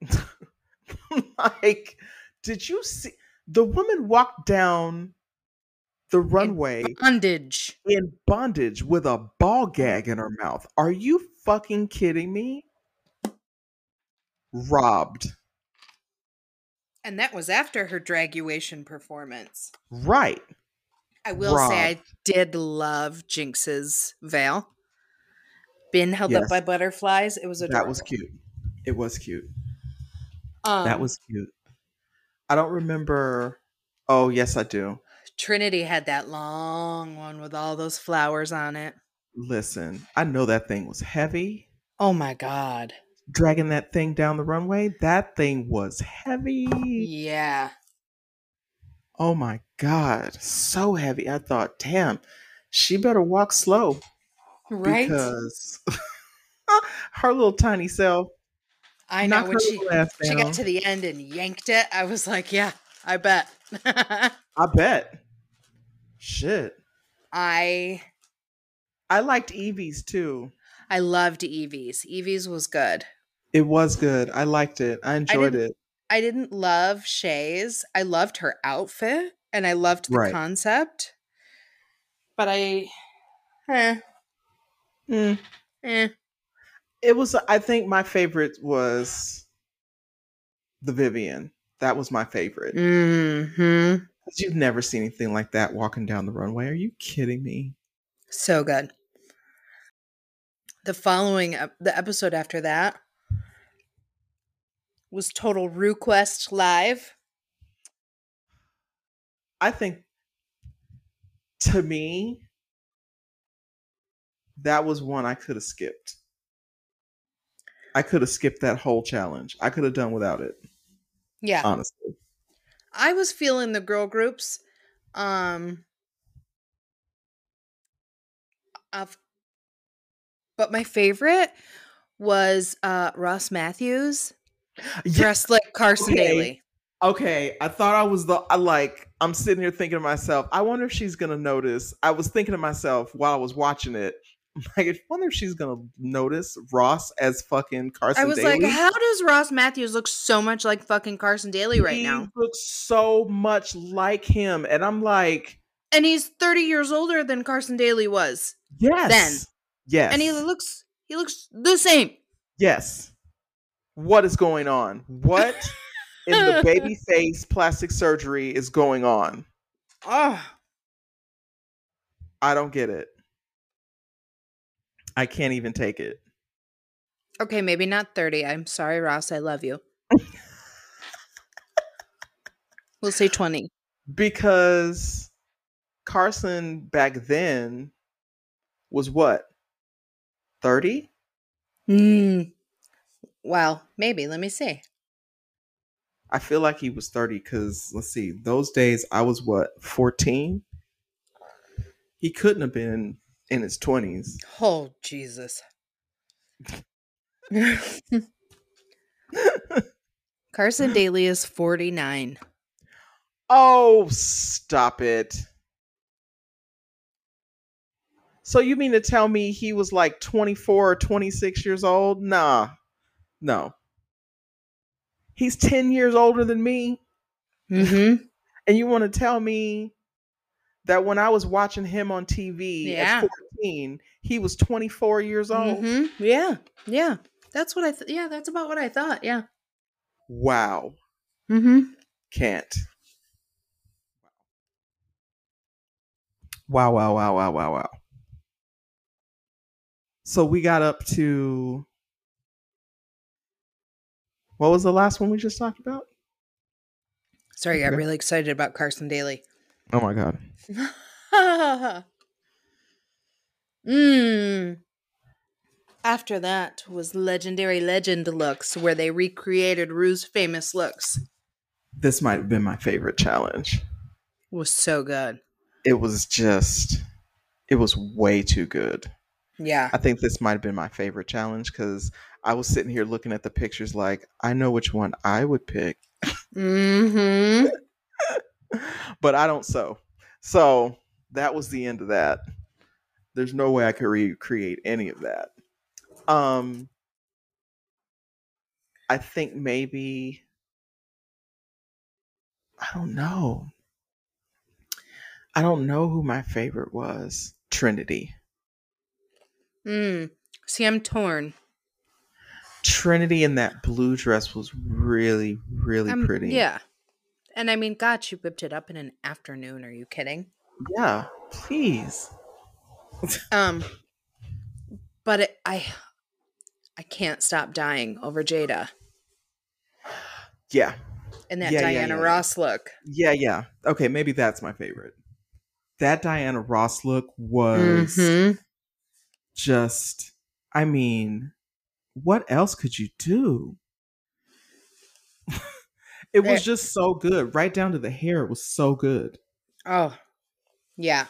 like did you see the woman walked down the runway Bondage. in bondage with a ball gag in her mouth. Are you fucking kidding me? Robbed. And that was after her draguation performance. Right. I will say I did love Jinkx's veil. Been held up by butterflies. It was adorable. That was cute. It was cute. Um, that was cute. I don't remember Oh, yes, I do. Trinity had that long one with all those flowers on it. Listen, I know that thing was heavy. Oh my god. Dragging that thing down the runway, that thing was heavy. Yeah. Oh my God. So heavy. I thought, damn, she better walk slow. Right? Because her little tiny self. I know when she she got to the end and yanked it, I was like, yeah, I bet. I bet. Shit. I I liked Yvie's too. I loved Yvie's. Yvie's was good. It was good. I liked it. I enjoyed didn't- it. I didn't love Shea's. I loved her outfit and I loved the Right. concept. But I eh, Mm. eh. It was. I think my favorite was the Vivienne. That was my favorite. Mm-hmm. You've never seen anything like that walking down the runway. Are you kidding me? So good. The following the episode after that was Total Request Live. I think to me, that was one I could have skipped. I could have skipped that whole challenge. I could have done without it, Yeah. honestly. I was feeling the girl groups. Um of but my favorite was uh Ross Mathews Yeah, dressed like Carson okay. Daly. okay, I thought I was the I like I'm sitting here thinking to myself, I wonder if she's gonna notice. I was thinking to myself while I was watching it, like, I wonder if she's gonna notice Ross as fucking Carson I was Daly. like, how does Ross Mathews look so much like fucking Carson Daly right now? he now? looks so much like him, and I'm like, And he's 30 years older than Carson Daly was. yes, Then. yes, And he looks he looks the same. Yes. What is going on? What in the baby face plastic surgery is going on? Oh, I don't get it. I can't even take it. okay, maybe not 30. I'm sorry, Ross. I love you. we'll say 20. Because Carson back then was what? 30? Mm. Well, maybe. Let me see. I feel like he was 30 because let's see, those days I was what, 14? He couldn't have been in his 20s. Oh, Jesus. Carson Daly is 49. Oh, stop it. So you mean to tell me he was like 24 or 26 years old? Nah. No. He's 10 years older than me. Mm-hmm. And you want to tell me that when I was watching him on TV Yeah. at 14, he was 24 years old? Mm-hmm. Yeah. Yeah. That's what I th- yeah, that's about what I thought. Yeah. Wow. Mm-hmm. Can't. Wow, wow, wow, wow, wow, wow. So we got up to what was the last one we just talked about? Sorry, I got Okay. really excited about Carson Daly. Oh my god. mm. After that was Legendary Legend looks, where they recreated Rue's famous looks. This might have been my favorite challenge. was so good. It was just it was way too good. Yeah. I think this might have been my favorite challenge because I was sitting here looking at the pictures like I know which one I would pick, Mm-hmm. but I don't sew. So that was the end of that. There's no way I could recreate any of that. Um I think maybe I don't know. I don't know who my favorite was. Trinity. Mm. See, I'm torn. Trinity in that blue dress was really, really I'm- pretty. Yeah. And I mean, God, she whipped it up in an afternoon. Are you kidding? Yeah, please. Um, but it, I, I can't stop dying over Jada. Yeah. And that Yeah, Diana yeah, yeah. Ross look. Yeah, yeah. Okay, maybe that's my favorite. That Diana Ross look was Mhm. just I mean, what else could you do? it was just so good. Right down to the hair, it was so good. Oh, yeah.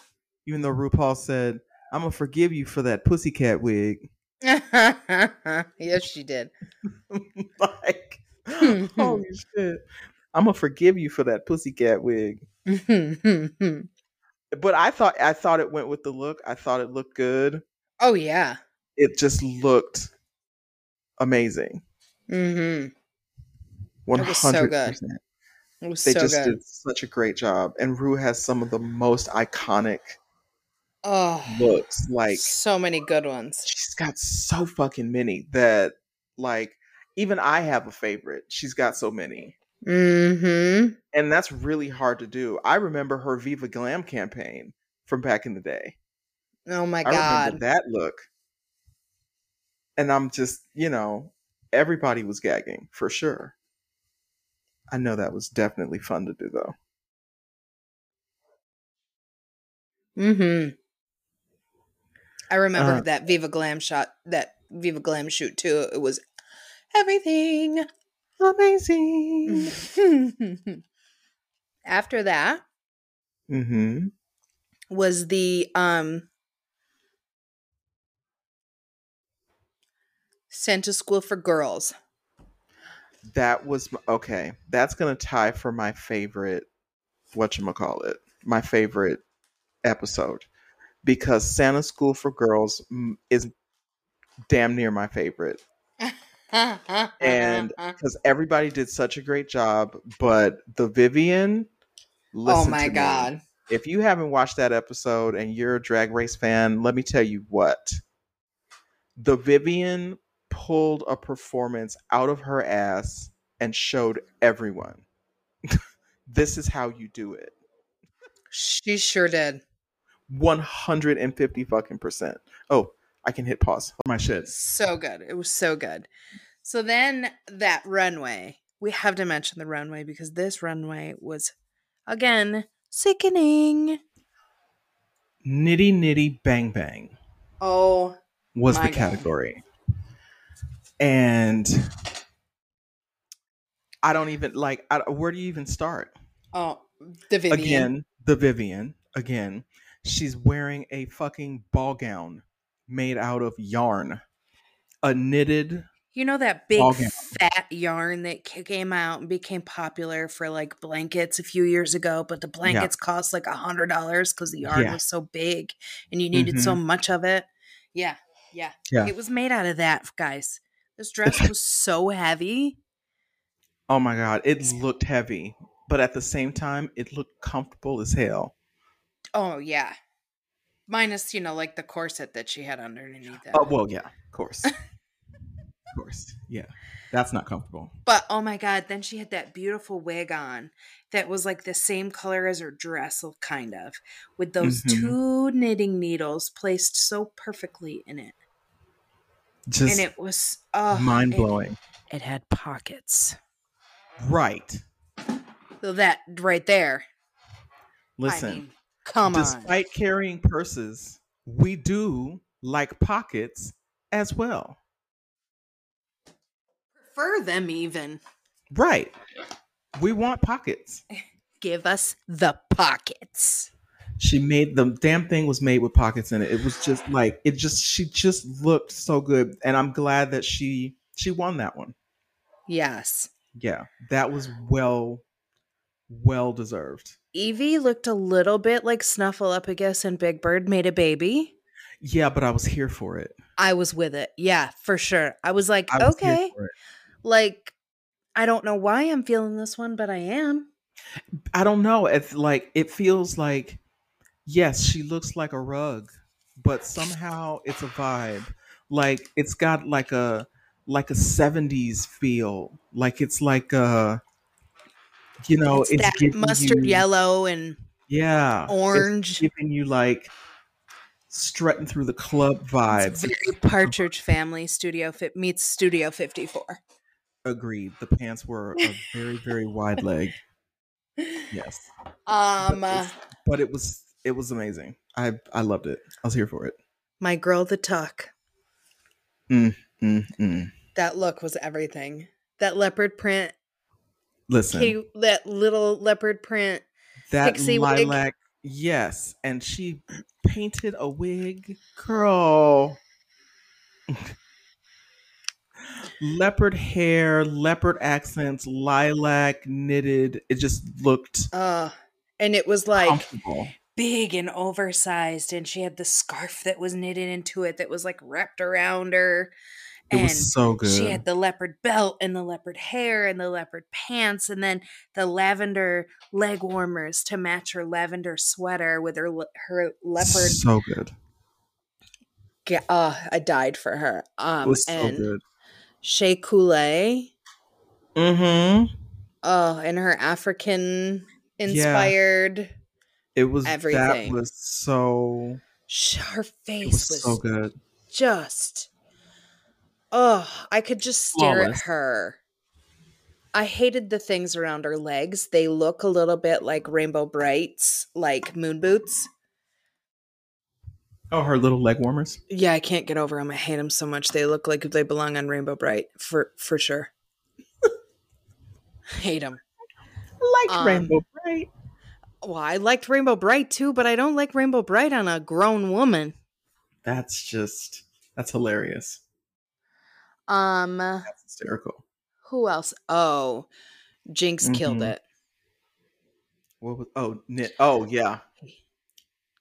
Even though RuPaul said, I'm gonna forgive you for that pussycat wig. yes, she did. like holy shit. I'm gonna forgive you for that pussycat wig. But I thought I thought it went with the look. I thought it looked good. oh, yeah. It just looked amazing. hmm One was so hundred percent. It was They so just good. did such a great job. And Rue has some of the most iconic Oh, looks. Like so many good ones. she's got so fucking many that like even I have a favorite. She's got so many. hmm And that's really hard to do. I remember her Viva Glam campaign from back in the day. Oh my god, I remember that look. And I'm just, you know, everybody was gagging for sure. I know that was definitely fun to do though. Mm-hmm. I remember Uh, that Viva Glam shot, that Viva Glam shoot too. It was everything. Amazing. After that mm-hmm. was the um sent to school for girls. That was okay. That's gonna tie for my favorite What you call it? my favorite episode. Because Santa School for Girls is damn near my favorite. And because everybody did such a great job, but the Vivienne oh my to me. god. If you haven't watched that episode and you're a drag race fan, let me tell you what. The Vivienne pulled a performance out of her ass and showed everyone. this is how you do it. She sure did. 150 fucking percent. Oh, I can hit pause on my shit. So good. It was so good. So then that runway, we have to mention the runway because this runway was again sickening. Nitty Nitty Bang Bang Oh, was the God. category. And I don't even like I, where do you even start? oh, the Vivienne. Again, the Vivienne. Again, she's wearing a fucking ball gown made out of yarn, a knitted. You know that big fat yarn that came out and became popular for like blankets a few years ago, but the blankets cost like a hundred dollars because the yarn Yeah. was so big and you needed so mm-hmm. much of it. Yeah, yeah, Yeah. It was made out of that, guys. This dress was so heavy. Oh my god, it looked heavy, but at the same time, it looked comfortable as hell. Oh yeah, minus you know like the corset that she had underneath it. Oh well, yeah, of course, of course, yeah, that's not comfortable. But oh my god, then she had that beautiful wig on that was like the same color as her dress, kind of, with those Mhm. two knitting needles placed so perfectly in it. Just and it was oh, mind blowing. It, had pockets. Right. So that right there. Listen, I mean, come on. despite carrying purses, we do like pockets as well. Prefer them even. Right. We want pockets. Give us the pockets. She made the damn thing was made with pockets in it. It was just like it just she just looked so good and I'm glad that she she won that one. Yes. Yeah. That was well well deserved. Yvie looked a little bit like Snuffleupagus and Big Bird made a baby. Yeah, but I was here for it. I was with it. Yeah, for sure. I was like, I was okay. Like, I don't know why I'm feeling this one, but I am. I don't know. It's like it feels like yes, she looks like a rug, but somehow it's a vibe. Like it's got like a like a 70s feel. Like it's like a you know, it's, it's, that mustard you- yellow and Yeah. orange. giving you like strutting through the club It's vibes. very Partridge Family Studio Fit meets Studio 54. Agreed. The pants were a very, very wide leg. Yes. Um, but, but it was it was amazing. I I loved it. I was here for it. my girl, the tuck. Mm-mm. That look was everything. That leopard print, Listen, that little leopard print. that pixie wig. lilac, yes, and she painted a wig, girl. leopard hair, leopard accents, lilac knitted. It just looked Uh, and it was like. Big and oversized, and she had the scarf that was knitted into it that was like wrapped around her. It and was so good. She had the leopard belt and the leopard hair and the leopard pants, and then the lavender leg warmers to match her lavender sweater with her her leopard. So good. Ga- uh, I died for her. It Um, was so and good. Shea Coulee, Mm-hmm. oh, and her African inspired. It was Everything. that was so Her face was was, so good. just. Oh, I could just stare Flawless. at her. I hated the things around her legs. They look a little bit like Rainbow Brites, like moon boots. Oh, her little leg warmers. Yeah, I can't get over them. I hate them so much. They look like they belong on Rainbow Brite for for sure. hate them. Like Um, Rainbow Brite. Well, I liked Rainbow Brite too, but I don't like Rainbow Brite on a grown woman. That's just that's hilarious. Um, That's hysterical. who else? Oh, Jinkx killed Mhm. it. What was oh knit? Oh yeah,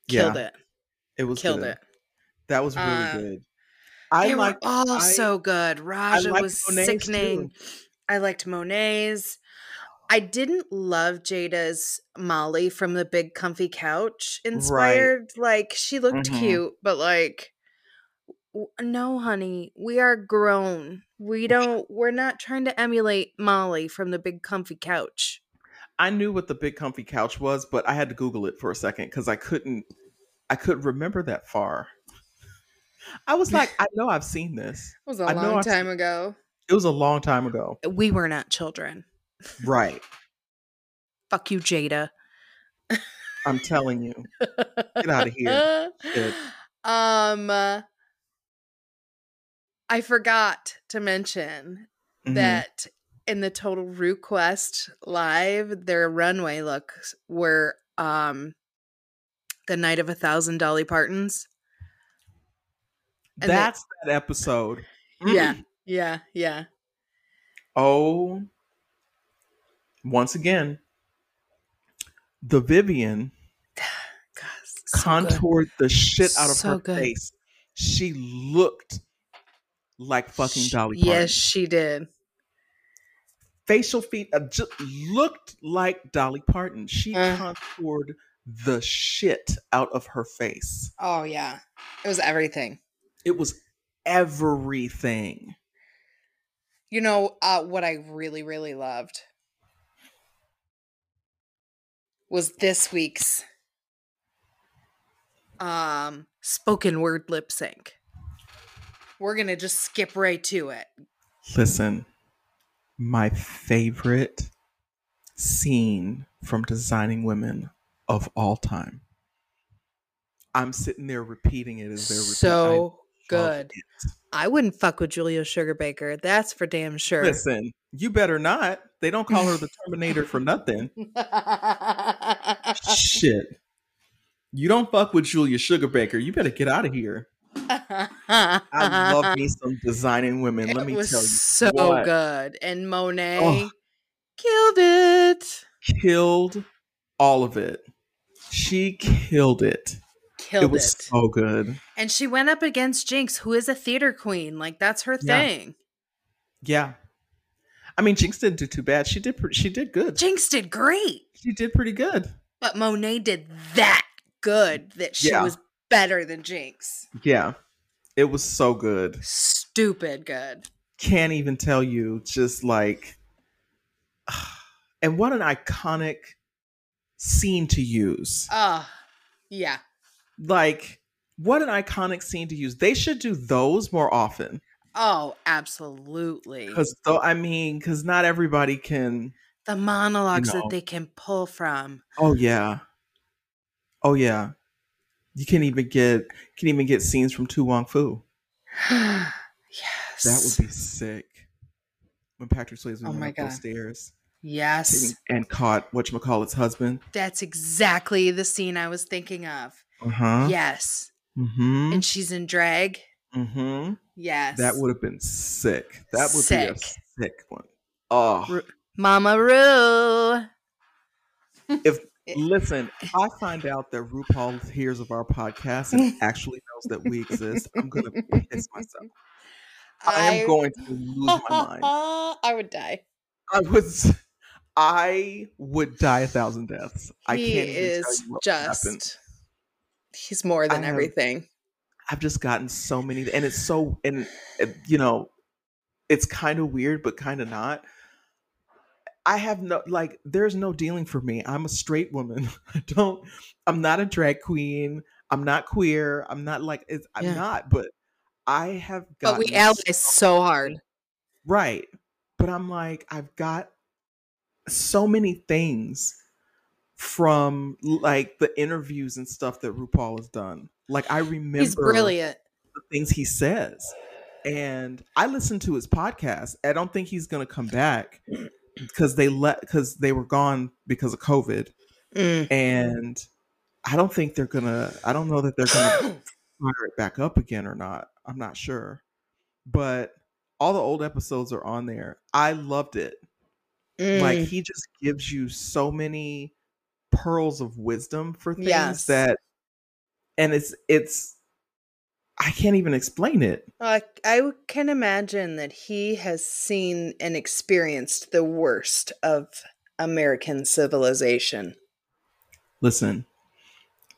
Killed yeah. it. It was Killed good. it. That was really Uh, good. I they like were all I- so good. Raja was sickening. I liked Monét's. I didn't love Jada's Molly from the big comfy couch inspired. Like she looked Mhm. cute, but like no, honey, we are grown. We don't we're not trying to emulate Molly from the big comfy couch. I knew what the big comfy couch was, but I had to Google it for a second because I couldn't I couldn't remember that far. I was like, I know I've seen this. It was a I long I've time ago. It was a long time ago. We were not children. Right. Fuck you, Jada. I'm telling you. Get out of here. Shit. Um uh, I forgot to mention Mhm. that in the Total Request live, their runway looks were um the night of a thousand Dolly Partons. and That's that episode. Yeah, Mm. yeah, yeah. Oh, once again, the Vivienne God, so good. contoured the shit out of So her good. face. She looked like fucking Dolly Parton. Yes, she did. Facial feet uh, just looked like Dolly Parton. She Uh. contoured the shit out of her face. Oh yeah, it was everything. It was everything. You know uh, what I really, really loved was this week's um spoken word lip sync. We're gonna just skip right to it. Listen, my favorite scene from Designing Women of all time. I'm sitting there repeating it as they're repeating. So good. I wouldn't fuck with Julia Sugarbaker. That's for damn sure. Listen, you better not. They don't call her the Terminator for nothing. Shit. You don't fuck with Julia Sugarbaker. You better get out of here. I love me some designing women. Let me tell you. so what. good. And Monét Oh. killed it. Killed all of it. She killed it. Killed it was it. so good. And she went up against Jinkx, who is a theater queen. Like that's her Yeah. thing. Yeah. I mean, Jinkx didn't do too bad. She did. pre- She did good. Jinkx did great, She did pretty good. but Monét did that good that she Yeah. was better than Jinkx. Yeah, it was so good. Stupid good. Can't even tell you. Just like, and what an iconic scene to use. Oh, yeah. Like, what an iconic scene to use. They should do those more often. Oh, absolutely. Because though I mean, because not everybody can. The monologues know. that they can pull from. Oh yeah. Oh yeah. You can even get can even get scenes from To Wong Foo. yes. That would be sick. When Patrick Swayze Oh went my up those stairs Yes. and caught whatchamacallit's husband. That's exactly the scene I was thinking of. Uh-huh. Yes. Mm-hmm. And she's in drag. Mm-hmm. Yes. That would have been sick. That would Sick. be a sick one. Oh, Ru- Mama Ru. if listen, I find out that RuPaul hears of our podcast and actually knows that we exist, I'm gonna piss myself. I am going to lose my mind. I would die. I was, I would die a thousand deaths. I he can't even tell is you what would happen. just. He's more than I have- everything. I've just gotten so many, and it's so, and you know, it's kind of weird, but kind of not. I have no like. There's no dealing for me. I'm a straight woman. I don't. I'm not a drag queen. I'm not queer. I'm not like. It's, I'm not. But I have got. But we ally so hard. Right. But I'm like, I've got so many things from like the interviews and stuff that RuPaul has done. Like I remember He's brilliant. the things he says. And I listened to his podcast. I don't think he's gonna come back because they let because they were gone because of COVID. Mm. And I don't think they're gonna I don't know that they're gonna fire it back up again or not. I'm not sure. But all the old episodes are on there. I loved it. Like Mm. he just gives you so many pearls of wisdom for things Yes. that and it's it's I can't even explain it. I, I can imagine that he has seen and experienced the worst of American civilization. Listen,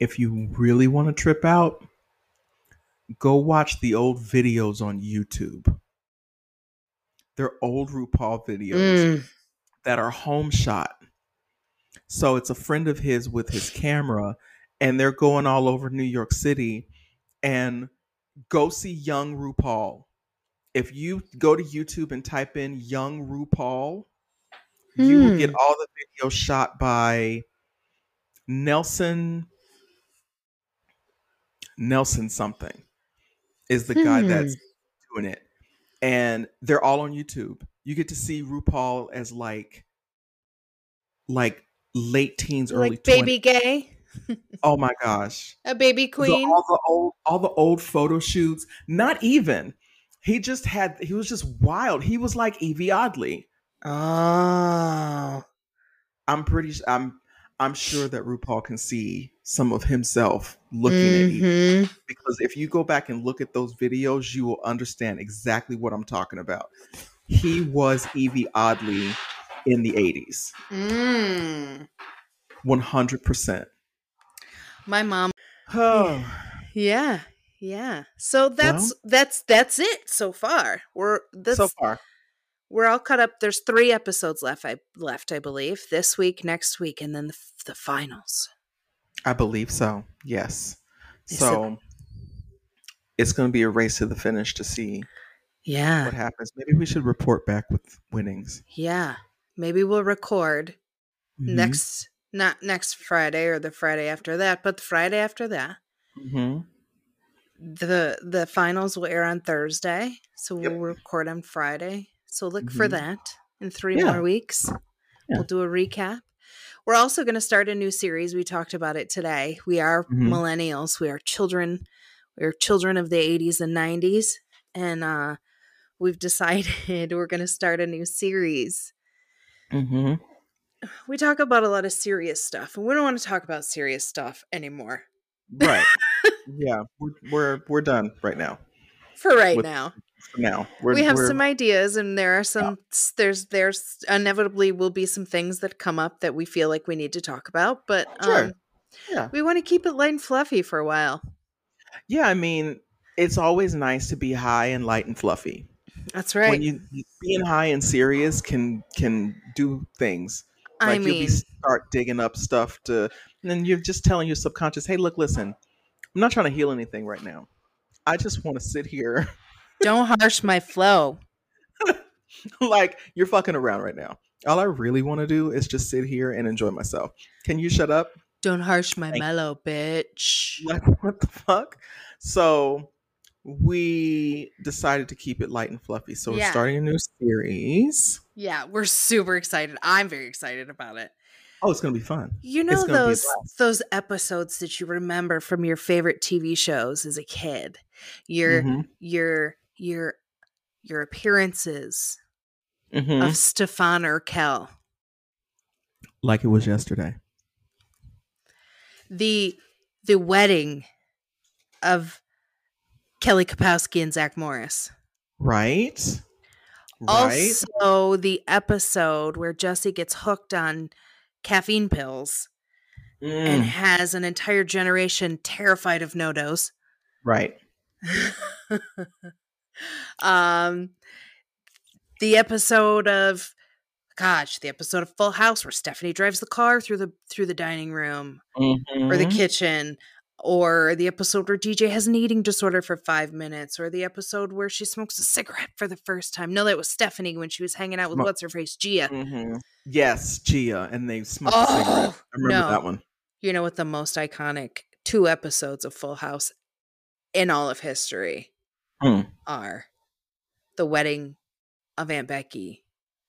if you really want to trip out, go watch the old videos on YouTube. They're old RuPaul videos Mm. that are home shot. So it's a friend of his with his camera, and they're going all over New York City. And go see Young RuPaul. If you go to YouTube and type in Young RuPaul, you will get Hmm. all the videos shot by Nelson Nelson something is the guy that's doing it. And they're all on YouTube. You get to see RuPaul as like like late teens, early Like baby 20s. gay, Oh my gosh. a baby The- queen. all the old all the old photo shoots. Not even. He just had he was just wild. He was like Yvie Oddly. Oh. I'm pretty s- I'm I'm sure that RuPaul can see some of himself looking at Yvie. Mhm. Because if you go back and look at those videos, you will understand exactly what I'm talking about. He was Yvie Oddly in the 80s. Mm. 100%. My mom. Oh, Yeah. Yeah. So that's that's that's it so far. We're so far. we're all caught up. There's three episodes left. I left, I believe, this week, next week, and then the, the finals. I believe so. Yes. Said- So it's going to be a race to the finish to see Yeah. what happens. Maybe we should report back with winnings. Yeah. Maybe we'll record Mhm. next not next Friday or the Friday after that, but the Friday after that. Mhm. The the finals will air on Thursday. So Yep. we'll record on Friday. So look for Mhm. that in three Yeah. more weeks. Yeah. We'll do a recap. We're also going to start a new series. We talked about it today. We are Mhm. millennials. We are children. We are children of the 80s and 90s. And uh, we've decided we're going to start a new series. Mhm. We talk about a lot of serious stuff, and we don't want to talk about serious stuff anymore Right. yeah, we're, we're we're done right now. for right With- now. For now, we're, we have some ideas, and there are some. s- There's there's inevitably will be some things that come up that we feel like we need to talk about, but Sure. um, Yeah. we want to keep it light and fluffy for a while. Yeah, I mean, it's always nice to be high and light and fluffy. That's right. When you being high and serious can can do things. I Like you'll mean, be start digging up stuff to, and then you're just telling your subconscious, "Hey, look, listen, I'm not trying to heal anything right now. I just want to sit here Don't harsh my flow. like you're fucking around right now. All I really want to do is just sit here and enjoy myself. Can you shut up? Don't harsh my mellow, bitch. Like what the fuck? So we decided to keep it light and fluffy. So we're starting a new series. Yeah, we're super excited. I'm very excited about it. Oh, it's gonna be fun. You know gonna be a those those episodes that you remember from your favorite TV shows as a kid. Your Mhm, your your your appearances mhm. of Stefan Urkel. Like it was yesterday. The the wedding of Kelly Kapowski and Zach Morris. Right? Right? Also, the episode where Jesse gets hooked on caffeine pills and Mm, has an entire generation terrified of no dose. right. um, the episode of, gosh, the episode of Full House where Stephanie drives the car through the through the dining room or the Mhm. kitchen, or the episode where DJ has an eating disorder for five minutes, or the episode where she smokes a cigarette for the first time. No, that was Stephanie when she was hanging out with Smo- what's her face, Gia. Mhm. Yes, Gia, and they smoked a cigarette. Oh, I remember no. that one. You know what the most iconic two episodes of Full House in all of history Mm. are the wedding of Aunt Becky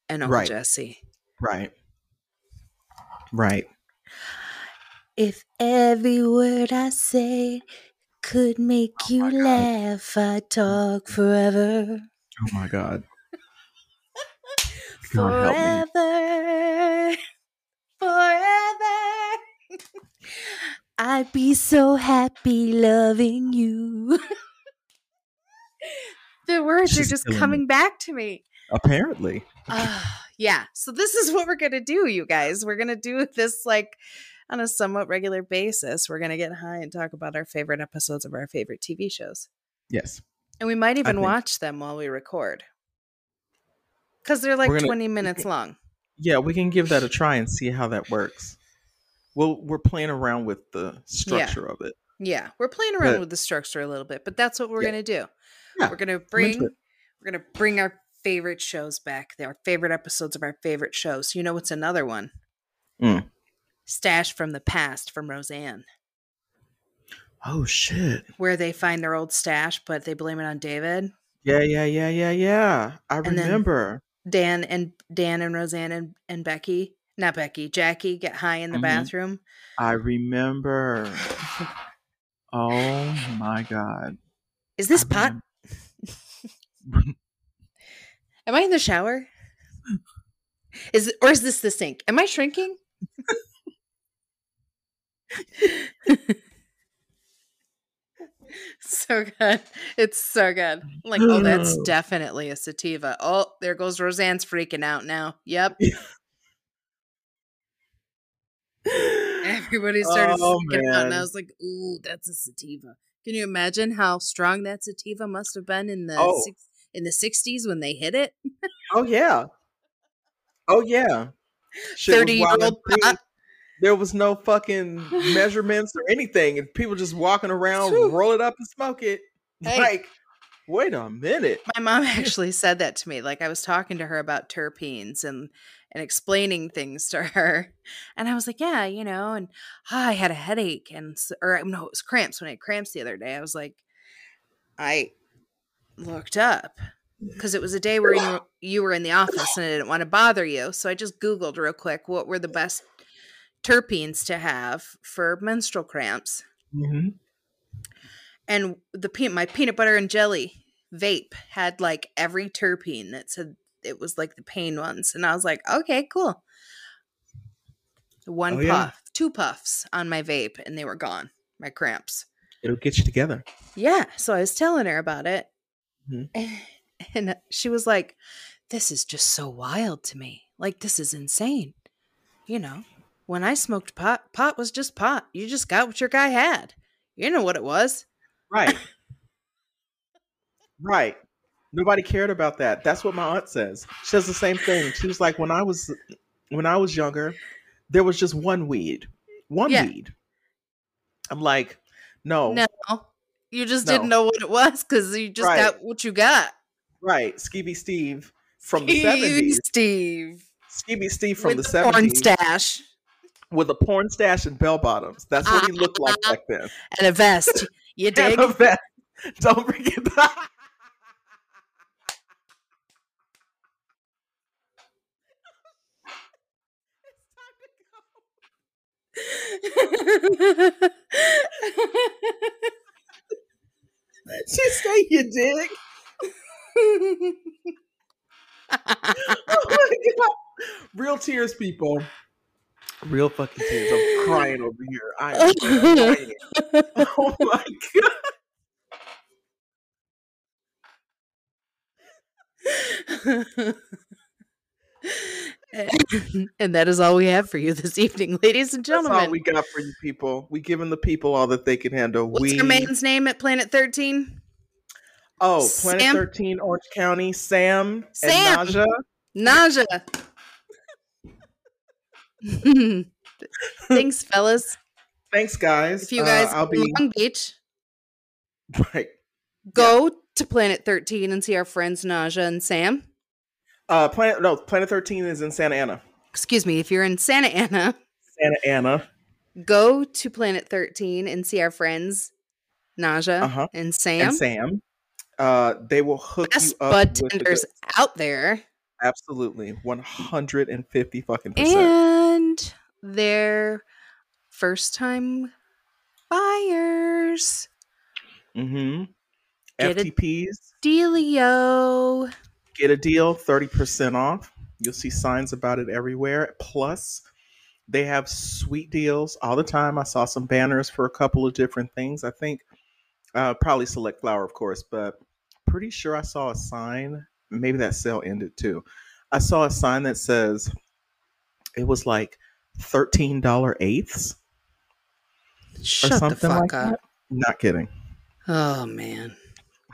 and Uncle Right. Jesse. Right. Right. If every word I say could make Oh you laugh, I'd talk forever. Oh my god. God. Forever. Forever. I'd be so happy loving you. the words are just killing me. coming back to me. Apparently. Ah, yeah. So this is what we're gonna do, you guys. We're gonna do this like on a somewhat regular basis. We're gonna get high and talk about our favorite episodes of our favorite TV shows, Yes. and we might even watch them while we record because they're like gonna- twenty minutes long. Yeah, we can give that a try and see how that works. Well, we're playing around with the structure of it. Yeah, we're playing around But- with the structure a little bit, but that's what we're Yeah. gonna do. Yeah, We're gonna bring we're gonna bring our favorite shows back. Our favorite episodes of our favorite shows. You know what's another one? Mm. Stash from the past from Roseanne. Oh shit. where they find their old stash, but they blame it on David. Yeah, yeah, yeah, yeah, yeah. I And remember. Dan and Dan and Roseanne and, and Becky, not Becky, Jackie get high in the Mhm. bathroom. I remember. oh my god. Is this I pot? Am I in the shower? Is or is this the sink? Am I shrinking? so good. It's so good. Like, oh, that's definitely a sativa. Oh, there goes Roseanne's freaking out now. Yep. Everybody started Oh, freaking out, and I was like, "Ooh, that's a sativa." Can you imagine how strong that sativa must have been in the Oh. six, in the '60s when they hit it? Oh yeah. Oh yeah. Was There was no fucking measurements or anything, and people just walking around, roll it up and smoke it. Hey. Like, wait a minute. My mom actually said that to me. Like I was talking to her about terpenes and and explaining things to her, and I was like, "Yeah, you know," and "Ah, I had a headache and or no, it was cramps when I had cramps the other day. I was like, I looked up because it was a day where you, you were in the office and I didn't want to bother you, so I just Googled real quick what were the best terpenes to have for menstrual cramps. Hmm and the pe- my peanut butter and jelly vape had like every terpene that said it was like the pain ones. And i was like okay cool. One Oh, puff yeah. two puffs on my vape and they were gone my cramps. It'll get you together. yeah so i was telling her about it. Mhm. and she was like this is just so wild to me. Like this is insane you know when i smoked pot pot was just pot you just got what your guy had you know what it was Right. right. Nobody cared about that. That's what my aunt says. She says the same thing. She was like, when I was when I was younger, there was just one weed. One Yeah. weed. I'm like, no, no You just No. didn't know what it was because you just Right. got what you got. Right, Skeevy Steve from the Steve, seventies. Steve. Skeevy Steve from with the porn seventies stash with a porn stash and bell bottoms. That's what he looked like back then. and a vest. You And dig? a vest. Don't forget that. She say you dig. Oh my god. Real tears, people. Real fucking tears. I'm crying over here. I am crying. Oh my god. and that is all we have for you this evening, ladies and That's all gentlemen. we got for you people. We giving the people all that they can handle. What's we your man's name at Planet 13? Oh, Planet Sam? 13 Orange County, Sam, Sam. and Naja. Naja. Thanks, fellas. Thanks guys. If you Uh, guys in be Long Beach, right. go to Planet 13 and see our friends Naja and Sam. Uh Planet no, Planet 13 is in Santa Ana. Excuse me, if you're in Santa Ana, Santa Ana. go to Planet 13 and see our friends Naja Uh-huh. and Sam. and Sam. Uh, they will hook Best you up bud with the tenders out there. Absolutely, one hundred and fifty fucking percent. And they're first time buyers. Mm-hmm. Get FTPs Dealio. get a deal, thirty percent off. You'll see signs about it everywhere. Plus, they have sweet deals all the time. I saw some banners for a couple of different things. I think uh, probably Select Flower, of course, but pretty sure I saw a sign. Maybe that sale ended too. I saw a sign that says it was like thirteen dollar eighths or Shut the fuck like up. that. Not kidding. Oh man.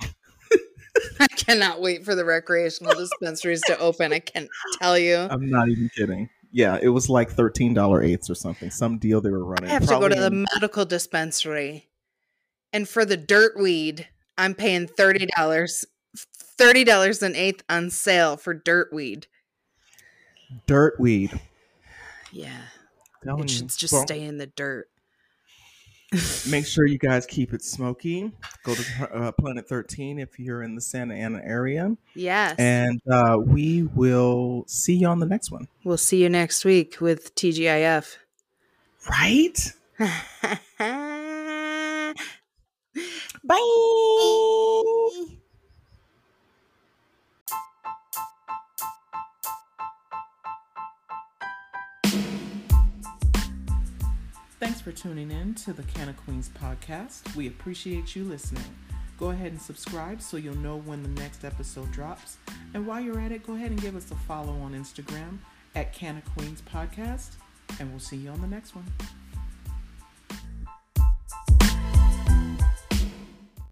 I cannot wait for the recreational dispensaries to open. I can't tell you. I'm not even kidding. Yeah, it was like thirteen dollar eighths or something. Some deal they were running. I have to go to the medical dispensary. And for the dirt weed, I'm paying thirty dollars. Thirty dollars an eighth on sale for dirt weed. dirt weed. Yeah. Telling It should just Well, stay in the dirt. Make sure you guys keep it smoky. Go to uh, Planet 13 if you're in the Santa Ana area. Yes. And uh, we will see you on the next one. we'll see you next week with TGIF. Right? Bye. Thanks for tuning in to the Canna Queens podcast. We appreciate you listening. Go ahead and subscribe so you'll know when the next episode drops. And while you're at it, go ahead and give us a follow on Instagram at Canna Queens podcast. And we'll see you on the next one.